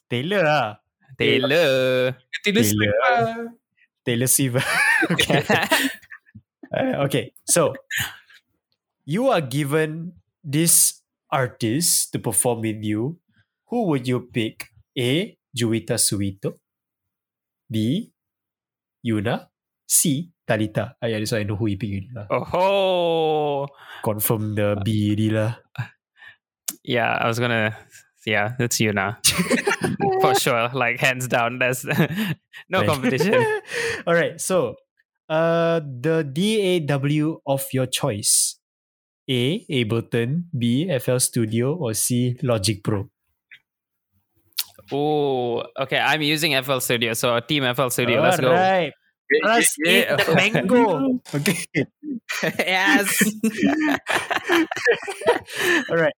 Taylor lah. Taylor. Taylor Taylor. Swift lah. Taylor Swift. (laughs) Uh, (laughs) okay, so you are given this artist to perform with you. Who would you pick? A. Juwita Suwito. B. Yuna. C. Talitha. Yeah, that's why I know who you already lah. oh, Confirm the B lah. (laughs) yeah. I was gonna. Yeah, that's you now (laughs) for sure. Like hands down. That's (laughs) no competition. All right, so uh, the DAW of your choice. A. Ableton. B. FL Studio. Or C. Logic Pro. Oh, okay. I'm using FL Studio, so Team FL Studio. Let's go. Alright. us yeah, eat the mango. (laughs) Okay. (laughs) yes. (laughs) All right.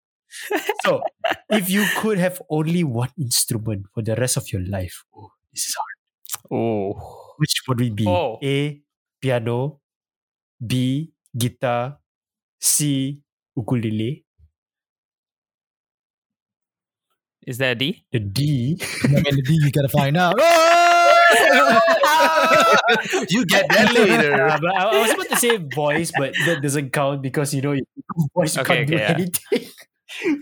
So, if you could have only one instrument for the rest of your life, oh, this is hard. oh. Which would it be? Oh. A. Piano. B. Guitar. C. Ukulele. Is that a D? The D. And then the D you gotta find out. (laughs) you get that (laughs) later. Uh, but I, I was about to say voice, but that doesn't count because you know you- voice you Okay, can't do yeah. anything. (laughs)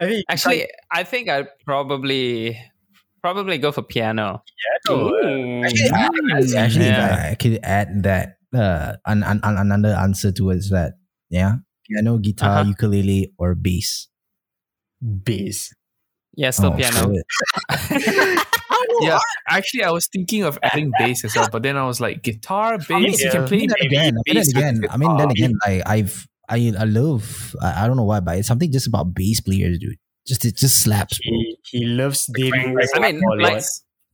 I mean, Actually, I think I'd probably probably go for piano. piano, uh, Actually, actually Yeah. if I, I could add that uh, an, an, an- another answer towards that. Yeah, piano, guitar, Uh-huh. ukulele, or bass. bass. Yeah, still Oh, piano. (laughs) Yeah, actually, I was thinking of adding bass as well, but then I was like, guitar, bass, you yeah. can play then maybe again, then bass with again, I mean, then again, like I've, I, I love, I, I don't know why, but it's something just about bass players, dude. Just it just slaps, bro. He, he loves demo. I mean, like,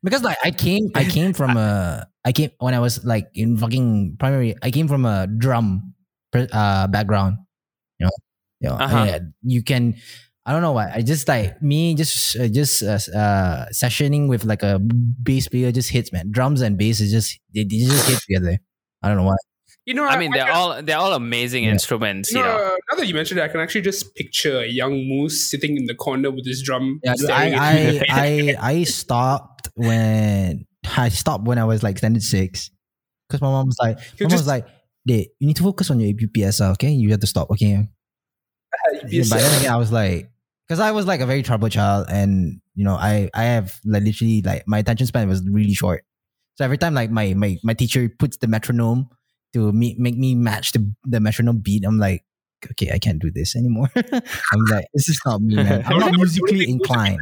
Because like I came, I came from a, I came when I was like in fucking primary. I came from a drum uh, background. You know, you know, Uh-huh. yeah, you can. I don't know why. I just like me, just uh, just uh, uh, sessioning with like a bass player just hits, man. Drums and bass is just they, they just hit together. I don't know why. You know, I mean, they're can- all they're all amazing Yeah. instruments. You You know, know. uh, now that you mentioned it, I can actually just picture a young moose sitting in the corner with his drum. Yeah, dude, staring at I. I, I, I stopped when I stopped when I was like standard six, because my mom was like, You my mom was like, "Hey, you need to focus on your UPSR, okay? You have to stop, okay?" (laughs) Yeah, but then again, I was like, because I was like a very troubled child, and you know, I, I have like literally like my attention span was really short. So every time like my my my teacher puts the metronome to me, make me match the the metronome beat, I'm like. Okay, I can't do this anymore. (laughs) I'm like, this is not me, man. (laughs) I'm not musically inclined.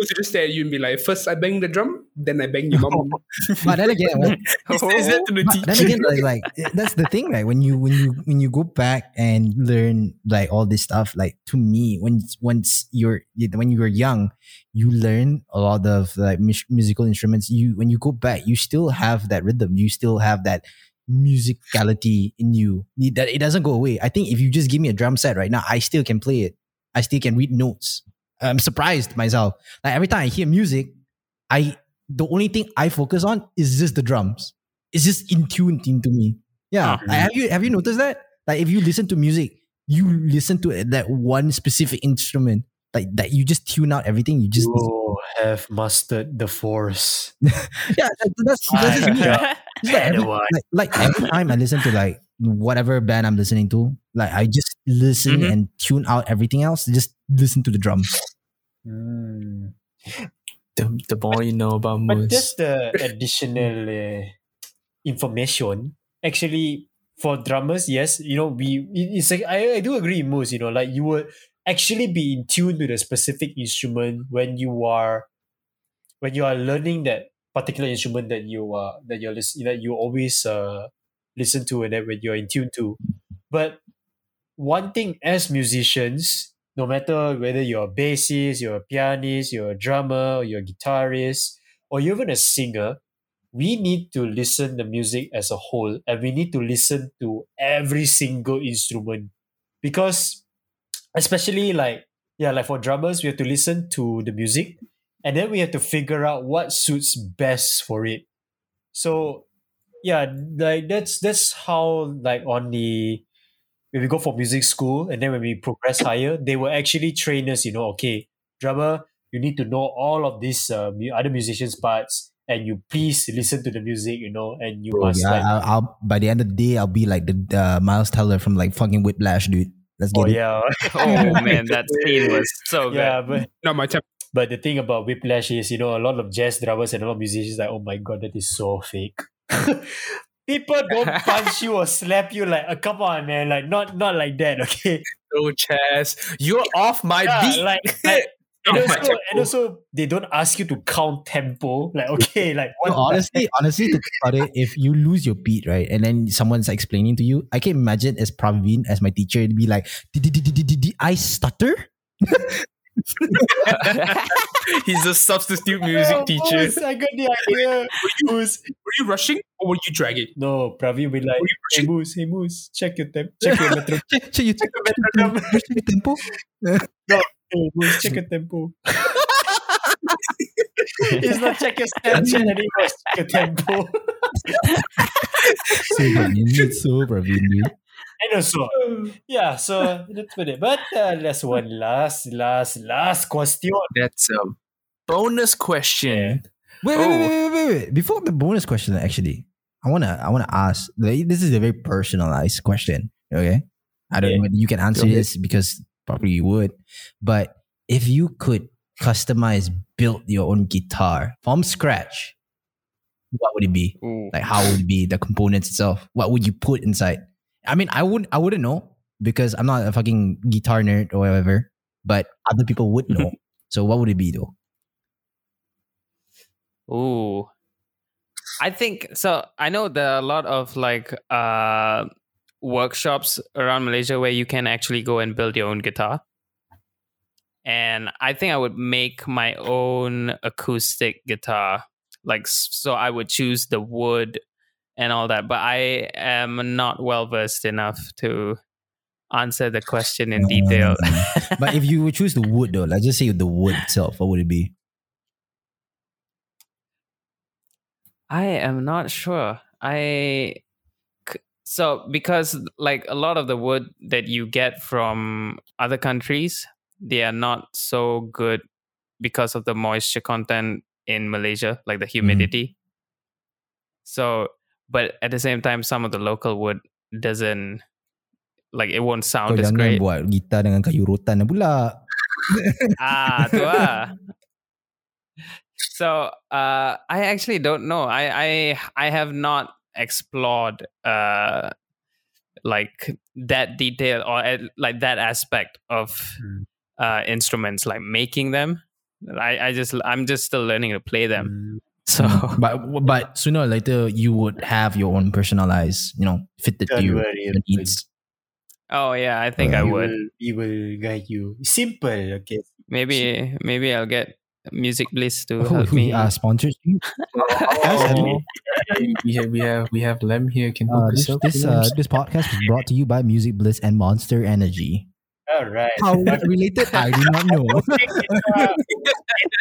Moose would just stare at you and be like, first I bang the drum, then I bang your mom. (laughs) But then again, when, He says that to the but teacher. then again, like, like that's the thing, right? When you when you when you go back and learn like all this stuff, like to me, when once you're when you were young, you learn a lot of like mus- musical instruments. You when you go back, you still have that rhythm. You still have that musicality in you. That it doesn't go away. I think if you just give me a drum set right now, I still can play it. I still can read notes. I'm surprised myself. Like every time I hear music, I the only thing I focus on is just the drums. It's just in tune into me. Yeah. Huh. Like, have you have you noticed that? Like if you listen to music, you listen to that one specific instrument. Like that you just tune out everything. You just You have mastered the force. (laughs) yeah. That, that's that's just me. (laughs) Yeah. Like, every, like, like every time I listen to like whatever band I'm listening to, like I just listen Mhm. and tune out everything else. Just listen to the drums. Mm. The, the more you know about But just the additional uh, information, actually, for drummers, yes, you know, we it's like I, I do agree, Moose. You know, like you would actually be in tune to the specific instrument when you are when you are learning that particular instrument that you are that you're listening that you always uh, listen to and that when you're in tune to. But one thing as musicians, no matter whether you're a bassist, you're a pianist, you're a drummer, you're a guitarist, or you're even a singer, we need to listen the music as a whole and we need to listen to every single instrument. Because especially like yeah like for drummers we have to listen to the music and then we have to figure out what suits best for it. So yeah like that's that's how like on the when we go for music school and then when we progress higher they will actually train us you know okay drummer you need to know all of these uh, other musicians parts and you please listen to the music you know and you Bro, must yeah, like I'll, I'll by the end of the day, I'll be like the uh, Miles Teller from like fucking Whiplash, dude. Let's get oh it. yeah (laughs) (laughs) oh man, that scene was so good. yeah but Not my type. But the thing about Whiplash is, you know, a lot of jazz drummers and a lot of musicians like, oh my god, that is so fake. (laughs) People don't (laughs) punch you or slap you like, uh, come on, man, like not not like that, (laughs) okay? Oh, Chaz, you're off my Yeah, beat. like, (laughs) like and, Oh also, and also, they don't ask you to count tempo. Like, okay, like No, what? honestly, honestly, to think about it, if you lose your beat, right, and then someone's explaining to you, I can imagine as Praveen, as my teacher, it'd be like, did I stutter? (laughs) He's a substitute music Oh, teacher. boss, I got the idea. Who's- Were you rushing? Or were you dragging? No, Praveen will be like, you hey? Moose, hey Moose, check your temp, check your metro, Check, check, you check, check your metronome. check your tempo. (laughs) hey Moose, check your tempo. (laughs) it's not check your Snapchat anymore, check your tempo. So Praveen, it's so Praveen, dude. And also, (laughs) yeah, so that's what it. But uh, last one, last, last, last question. That's a bonus question. Wait, wait, Oh. wait, wait, wait, wait, wait. Before the bonus question, actually, I wanna, I wanna ask. like, This is a very personalized question. Okay, I don't Yeah. know whether you can answer Go ahead. this because probably you would. But if you could customize, build your own guitar from scratch, what would it be? Ooh. Like, how would it be the components itself? What would you put inside? I mean, I wouldn't, I wouldn't know because I'm not a fucking guitar nerd or whatever. But other people would know. (laughs) so, what would it be though? Ooh. I think so. I know there are a lot of like uh workshops around Malaysia where you can actually go and build your own guitar. And I think I would make my own acoustic guitar. Like so I would choose the wood and all that, but I am not well versed enough to answer the question in detail. but if you would choose the wood though, let's just say the wood itself, what would it be? I am not sure. I c- so because like a lot of the wood that you get from other countries, they are not so good because of the moisture content in Malaysia, like the mm. humidity. So, but at the same time, some of the local wood doesn't like it won't Kau sound as jangan great. buat gitar dengan kayu rotan pula. (laughs) ah, tu lah. So, uh, I actually don't know. I I I have not explored uh like that detail or uh, like that aspect of Hmm. uh instruments like making them. I I just I'm just still learning to play them. Mm, So, but but sooner or later you would have your own personalized, you know, fitted to Don't your, worry, your needs. oh yeah, I think I we would. Will, we will guide you. Simple, okay. Maybe maybe I'll get Music Bliss to Who, help who me. are sponsors? (laughs) Oh, (laughs) we have we have we have Lem here. Can Uh, hook this us this uh, this podcast is brought to you by Music Bliss and Monster Energy. All right. How (laughs) related? I do not know. (laughs)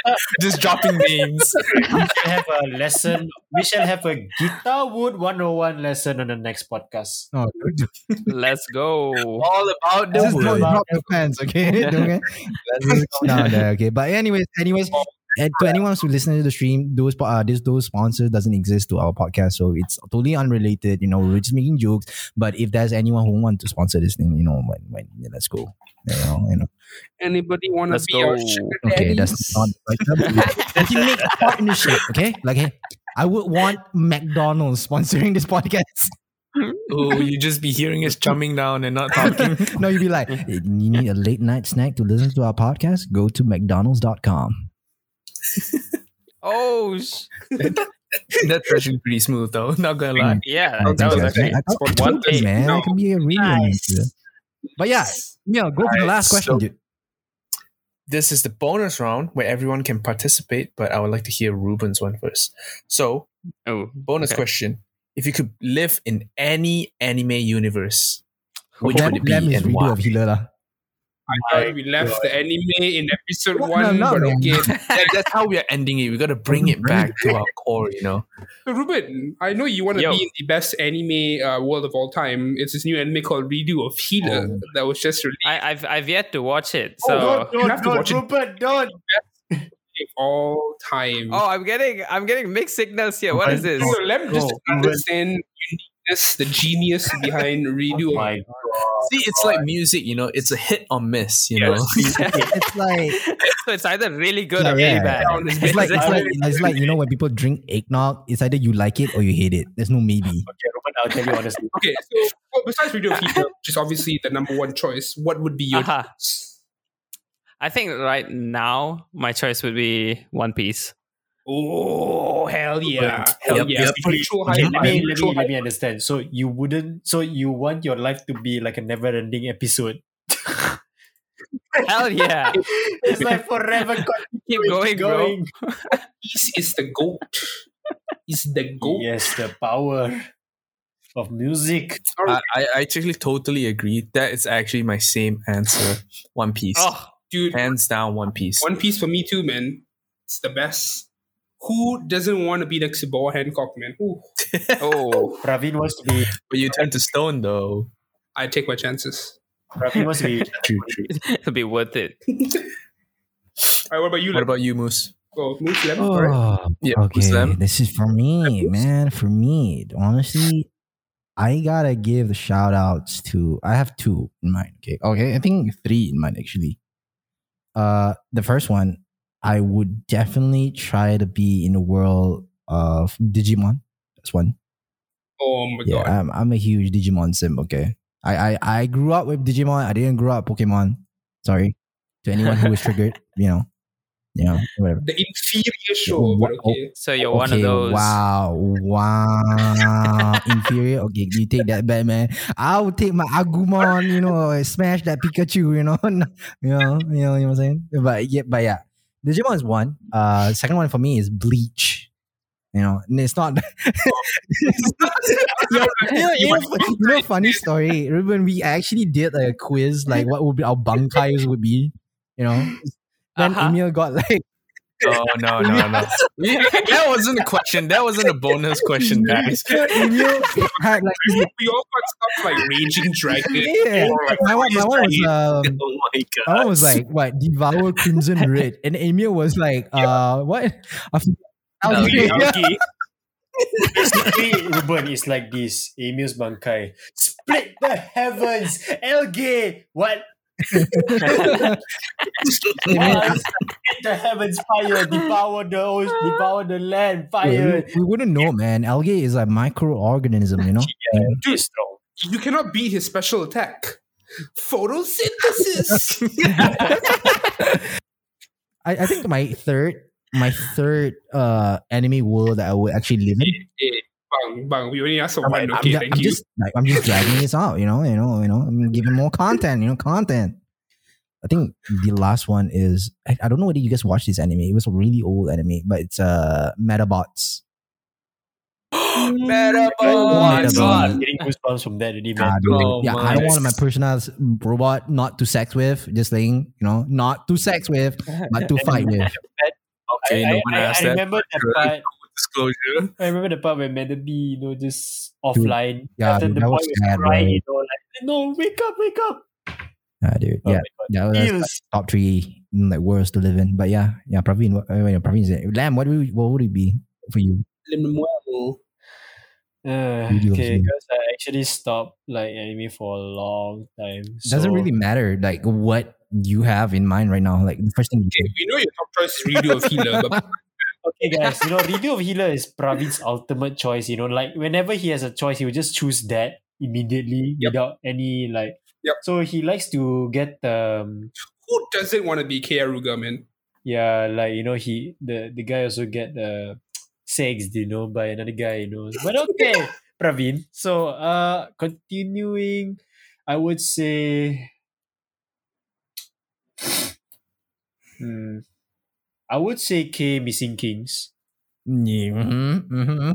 Uh, just dropping names. (laughs) we shall have a lesson. We shall have a guitar wood 101 lesson on the next podcast. Oh, no, Let's go. All about the just wood. don't drop the fans, okay? okay? Let's go down there, okay? But anyways, anyways, and to anyone who's listening to the stream, those uh, this those sponsors doesn't exist to our podcast, so it's totally unrelated. You know, we're just making jokes. But if there's anyone who want to sponsor this thing, you know, when, when yeah, let's go. You know, you know. Anybody want to Let's be our go. sugar Okay, daddies? that's not we (laughs) can make a partnership. Okay, like hey, I would want McDonald's sponsoring this podcast. Oh, you just be hearing us chumming down and not talking. (laughs) no, you'd be like, you need a late night snack to listen to our podcast? Go to McDonald's.com. (laughs) Oh, sh- That's actually pretty smooth, though. Not gonna lie. Mm. yeah, I that was so, actually right? I for I one told you, day. man. No. It can be a real Nice. But yeah, yeah, go for the Alright, last question, so- dude. This is the bonus round where everyone can participate, but I would like to hear Ruebben's one first. So, oh bonus Okay. question: If you could live in any anime universe, which would it be Lem is and why? of healer lah. I thought we left the anime in episode No, one, no, but man. okay. (laughs) That- that's how we are ending it. We got to bring it back to our core, you know. So Ruebben, I know you want to Yo. be in the best anime uh, world of all time. It's this new anime called Redo of Healer Oh. that was just released I, I've I've yet to watch it. Oh, don't, don't, have to watch it. don't, Rupert, don't. of all time. Oh, I'm getting I'm getting mixed signals here. What is this? So let me just Go, understand uniqueness, the genius behind Redo. Oh my God. See, it's like music, you know. It's a hit or miss, you know. (laughs) It's like (laughs) so it's either really good Yeah, or really yeah. bad. it's like it's like (laughs) it's like you know when people drink eggnog, it's either you like it or you hate it. There's no maybe. Okay, Rupert, I'll tell you honestly. Okay, so well, besides Redo of Healer, which is obviously the number one choice, what would be your Aha. choice? I think right now my choice would be One Piece. Oh hell yeah! Hell Yep, yeah! yep. Control high let me, let, me, let me understand. So you wouldn't, so you want your life to be like a never-ending episode. (laughs) Hell yeah! it's like forever (laughs) Keep going, bro. Peace (laughs) is the goat. Is the goat. Yes, the power of music. I, I actually totally agree. That is actually my same answer. One Piece. Oh, Dude, Hands down, One Piece. One Piece for me too, man. It's the best. Who doesn't want to be next to Boa Hancock, man? Ooh, (laughs) oh, Praveen wants to be. But you turn to stone, though. I take my chances. Praveen wants to be. (laughs) True, true. it'll be worth it. (laughs) All right, what about you? What Lem? about you, Moose? oh, Moose Lem? All right. Oh, Yeah, okay. Muslim. This is for me, man. For me, honestly, I gotta give the shout outs to. I have two in mind. Okay, okay. I think three in mind actually. Uh, the first one, I would definitely try to be in the world of Digimon. That's one. Oh my Yeah, god. I'm, I'm a huge Digimon sim. Okay, I, I I grew up with Digimon. I didn't grow up Pokemon. Sorry to anyone who was triggered. (laughs) You know, you know, whatever. The inferior show, but Wha- okay. Oh, so you're one of those. Wow, wow, (laughs) inferior. Okay, you take that back, man. I would take my Agumon, you know, smash that Pikachu, you know, you (laughs) know, you know, you know what I'm saying. But yeah, but yeah, Digimon is one. Uh, second one for me is Bleach. You know, and it's not. (laughs) (laughs) it's not you know, you know, you know, funny story. When we actually did like a quiz, like what would be our bankais would be. You know, then Uh-huh. Emil got like Oh, (laughs) no, no, no. (laughs) We- that wasn't a question. That wasn't a bonus question, guys. (laughs) Emil had like We all got stuff like Raging Dragon. Yeah, or, like, my one, my one was um, Oh my my one was like what devour crimson red, and Emil was like uh what? I forgot. Okay, Yeah. okay. Basically, Ruebben is like this. Emil's Bankai. Split the heavens. Elgay. What? Emil, Split the heavens fire. Devour the ocean. Devour the land we, fire. we wouldn't know, man. Algae is a microorganism, you know. (laughs) Too strong. You cannot beat his special attack. Photosynthesis. (laughs) I, I think my third, my third uh enemy world that I would actually live in. Eh, bang, bang. We only asked for I'm, one. I'm Okay, thank I'm you. just like I'm just dragging this out, you know, you know, you know, I'm giving more content, you know, content. I think the last one is I, I don't know whether you guys watched this anime. It was a really old anime, but it's uh Medabots. Medabots. I'm getting goosebumps from that Ah, man. dude. Oh yeah. I don't want my personal robot not to sex with, just saying, you know, not to sex with, but to fight with. Okay, I, no I, I, I that. remember the part. Disclosure. (laughs) I remember the part where Metabee, you know, just offline. yeah, After dude, the that boy was was sad, crying, bro. you know, like, no, wake up, wake up. Ah, dude. Oh yeah, that was, yeah, that's like top three mm, like worlds to live in. But yeah, yeah, Praveen, what, uh, Praveen said, Lamb, what would what would it be for you? Lemuel. Uh, okay, because I actually stopped like anime for a long time. It doesn't really matter like what you have in mind right now. Like the first thing you Okay, we know your top choice is Redo of Healer, but (laughs) Okay, guys, you know, Redo of Healer is Praveen's ultimate choice. You know, like whenever he has a choice, he will just choose that immediately Yep. without any like. Yep. So he likes to get um who doesn't want to be Keyaruga, man? yeah like you know he the the guy also get uh sexed you know by another guy you know but (laughs) okay Praveen. So uh continuing, I would say. Hmm. I would say K Missing Kings. Yeah, mm-hmm, mm-hmm.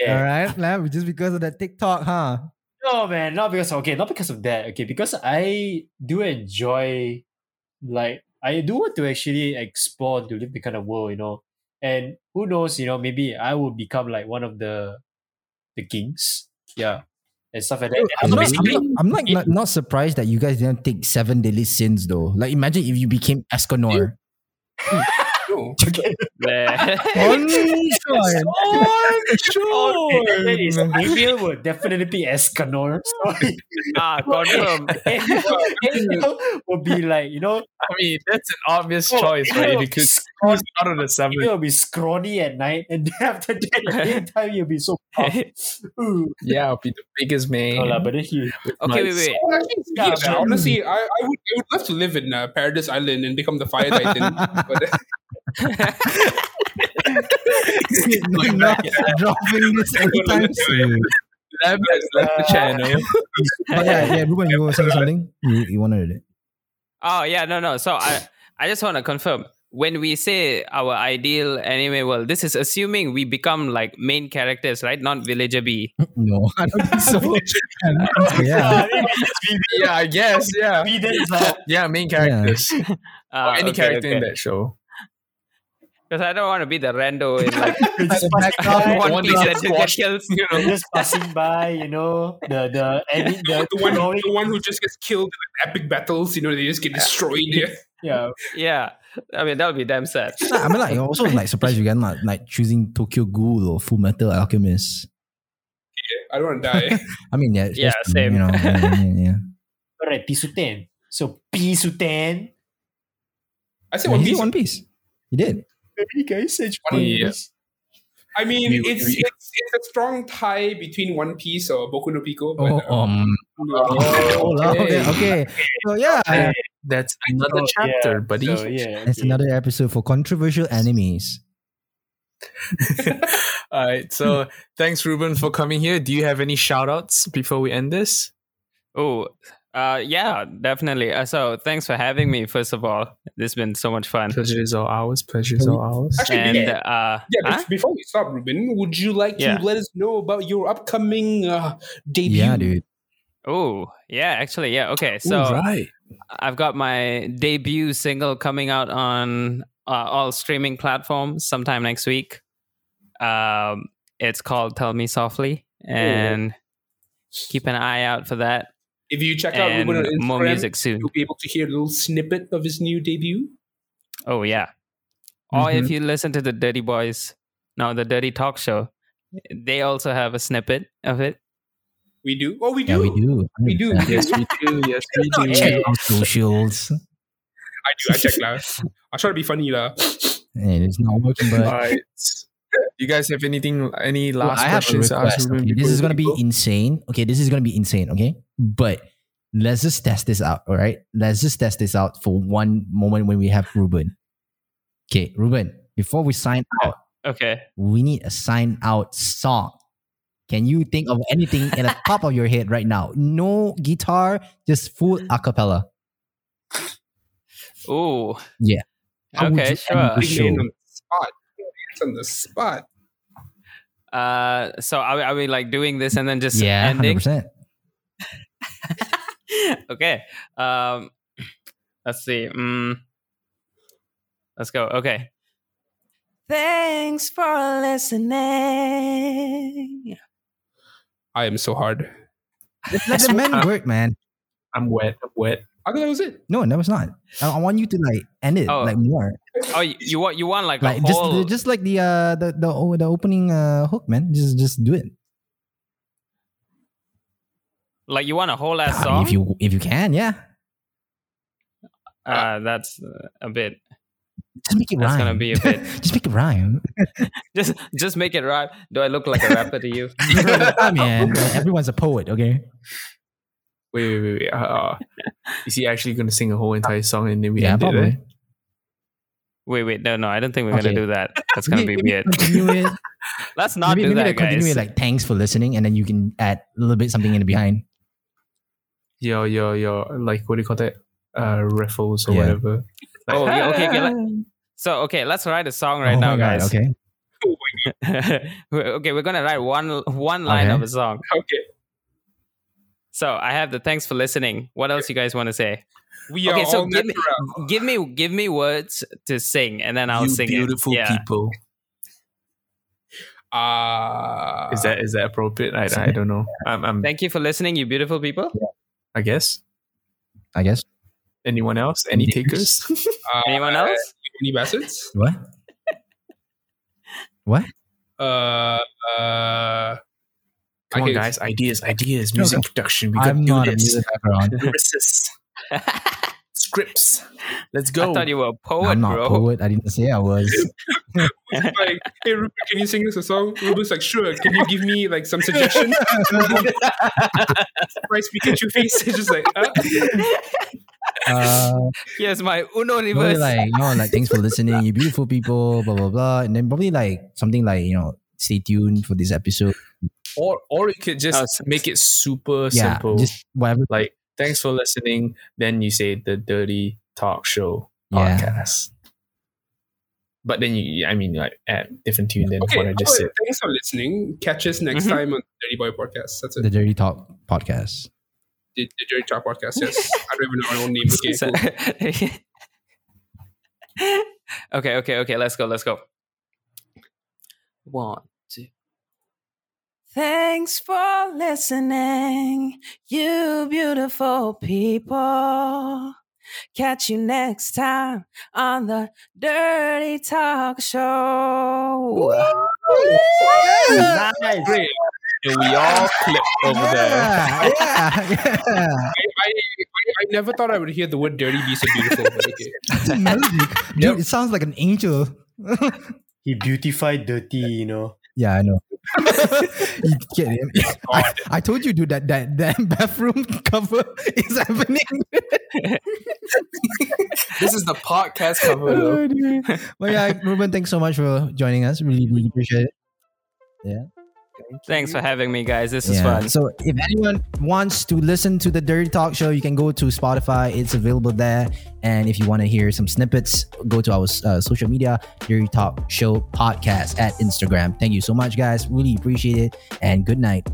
Yeah. All right, Lamb, just because of that TikTok, huh? No, man, not because okay, not because of that. Okay, because I do enjoy, like, I do want to actually explore to live the kind of world, you know. And who knows, you know, maybe I will become like one of the, the kings, yeah, and stuff like that. I'm not, I'm, not, I'm like not, not surprised that you guys didn't take seven deadly sins though. Like imagine if you became Escanor. (laughs) No. Yeah. Onshore. Oh, that is Emil will definitely be Escanor. So ah, confirm. (laughs) Emil will be like, you know, I mean, that's an obvious Oh, choice, Emil right? will You be could scrawny- choose out of the seven. Emil will be scrawny at night, and then after that, at daytime, he'll be so puff. (laughs) Ooh. Yeah, I'll be the biggest man. No, lah, but then he, Okay, wait, wait. Oh, actually, Yeah, yeah, honestly, I, I would I would love to live in uh, Paradise Island and become the Fire Titan. but not dropping this anytime soon. Lab has left the channel. (laughs) But yeah, yeah, Ruebben, you were saying something? You, you wanted it. Oh yeah, no, no. So I, I just want to confirm. when we say our ideal anime world, this is assuming we become like main characters, right? Not villager B. (laughs) No, I don't think so. (laughs) yeah. yeah, I guess. Yeah, We then like, yeah, main characters or Uh, any character in that show. Because I don't want to be the rando in (laughs) like just passing by, One One Piece that get kills. You know, just passing by, you know, the the any the, (laughs) The one, glowing- the one who just gets killed in epic battles, you know, they just get destroyed. Yeah. (laughs) yeah. Yeah, I mean that would be damn sad. I mean, like, also like surprised you guys not like choosing Tokyo Ghoul or Full Metal Alchemist. I don't want to die. I mean, yeah, it's Yeah, just, same. You know, yeah, yeah, yeah. Alright, Pisuten. So Pisuten. I said Yeah, One Piece. One Piece. He did. Maybe guys said One Yeah. Piece. I mean, We- it's, we- it's it's a strong tie between One Piece or Boku no Pico. Oh, But, uh, um, oh, okay, okay. So yeah, (laughs) That's another Oh, chapter, yeah. buddy. So, yeah. that's okay. another episode for controversial enemies. (laughs) All right. So thanks, Ruebben, for coming here. Do you have any shout outs before we end this? Oh, uh, yeah, definitely. Uh, so thanks for having me. First of all, this has been so much fun. Pleasure is all ours. Pleasure is all ours. Actually, And yeah, uh, yeah huh? before we stop, Ruebben, would you like Yeah. to let us know about your upcoming uh, debut? Yeah, dude. oh, yeah, actually, yeah. Okay, so Ooh, right. I've got my debut single coming out on uh, all streaming platforms sometime next week. Um, it's called "Tell Me Softly," and keep an eye out for that. If you check out And Ruebben on Instagram, more music soon. you'll be able to hear a little snippet of his new debut. Oh yeah. Or Mhm. if you listen to the Dirty Boys, no, the Dirty Talk Show, they also have a snippet of it. We do. Oh, we do. Yeah, we do. We do. 100%. Yes, we do. Yes, we do. Check our socials. I do. I check lah. I try to be funny lah. Hey, it's not working, All but right. You guys have anything? Any Well, last I have a questions to ask request. Ruebben? Okay, this before is gonna we be go? insane. Okay, this is gonna be insane. Okay, but let's just test this out. All right, let's just test this out for one moment when we have Ruebben. Okay, Ruebben. Before we sign out, Okay. we need a sign out song. Can you think of anything in the top of your head right now? No guitar, just full acapella. Oh, Yeah. How Okay, you sure. end the show? on the spot. It's on the spot. Uh, so are we, are we like doing this and then just Yeah, hundred ending? percent. (laughs) okay. Um, let's see. Mm, let's go. Okay. Thanks for listening. I am so hard. Let the (laughs) man work, man. I'm wet. I'm wet. I thought that was it. No, that was not. I, I want you to like end it Oh. like more. Oh, you, you want you want like, like a just whole just like the uh the the, the opening uh hook man just just do it like you want a whole ass I mean, song? if you if you can yeah uh, that's a bit. just make it That's rhyme gonna be a (laughs) bit- just make it rhyme (laughs) Just just make it rhyme. Do I look like a rapper to you? (laughs) I mean everyone's a poet okay Wait, wait, wait, wait. Uh, uh, is he actually going to sing a whole entire song and then we yeah end it probably there? Wait, wait, no, no, I don't think we're Okay. gonna do that. That's gonna be weird. it Let's not maybe, do maybe that, like continue guys. it like thanks for listening and then you can add a little bit something in the behind Your, your, your, like, what do you call that? Uh, raffles or Yeah. whatever. Oh, yeah, okay, okay. Let, so, okay, let's write a song right Oh now, my God, guys. okay (laughs) okay, we're gonna write one one line Okay. of a song. Okay. So I have the thanks for listening. What else you guys want to say? We Okay, are so all give me, natural. give me give me words to sing, and then I'll you sing beautiful it. Yeah. people. Uh, Is that is that appropriate? I, I (laughs) don't know. I'm, I'm Thank you for listening, you beautiful people. I guess. I guess Anyone else? Any takers? (laughs) (laughs) uh, Anyone else? Any bastards? what (laughs) what Uh, uh, Come on, Okay. guys! Ideas, ideas, music Okay. production. We got I'm to not do a music background Lyricists, scripts. Let's go. I thought you were a poet, I'm not bro. a poet I didn't say I was (laughs) like, hey, Ruebben, can you sing us a song? Ruebben's like, sure. Can you give me like some suggestions? (laughs) Price Pikachu face. It's just like, uh, uh Here's my Uno probably reverse. like you know like thanks for listening you beautiful people blah blah blah and then probably like something like you know stay tuned for this episode or or you could just Oh, make it super yeah simple. just whatever like thanks for listening. Then you say the Dirty Talk Show Yeah. podcast. But then you, I mean, like add different tune than Okay, what I just well, said. thanks for listening. Catch us next Mhm. time on Dirty Boy Podcast. That's it. The Dirty Talk podcast. The, the Dirty Talk Podcast. Yes, (laughs) I don't even know my own name. Okay, cool. (laughs) okay, okay, okay. Let's go. Let's go. One, two. Thanks for listening, you beautiful people. Catch you next time on the Dirty Talk Show. Nice. Great. And we all clip over there. Yeah, yeah, yeah. I, I, I never thought I would hear the word dirty be so beautiful. But okay. It's a melody. Dude, it sounds like an angel. He beautified dirty, you know. Yeah, I know. (laughs) you get it. I, I told you, dude, that that, that (laughs) bathroom cover is happening. (laughs) This is the podcast cover, oh, though. Oh, but yeah, Ruebben, thanks so much for joining us. Really, really appreciate it. Thanks for having me, guys. This is Yeah. fun. So if anyone wants to listen to the Dirty Talk show, you can go to Spotify. It's available there. And if you want to hear some snippets, go to our uh, social media, Dirty Talk Show Podcast at Instagram. Thank you so much, guys. Really appreciate it. And good night.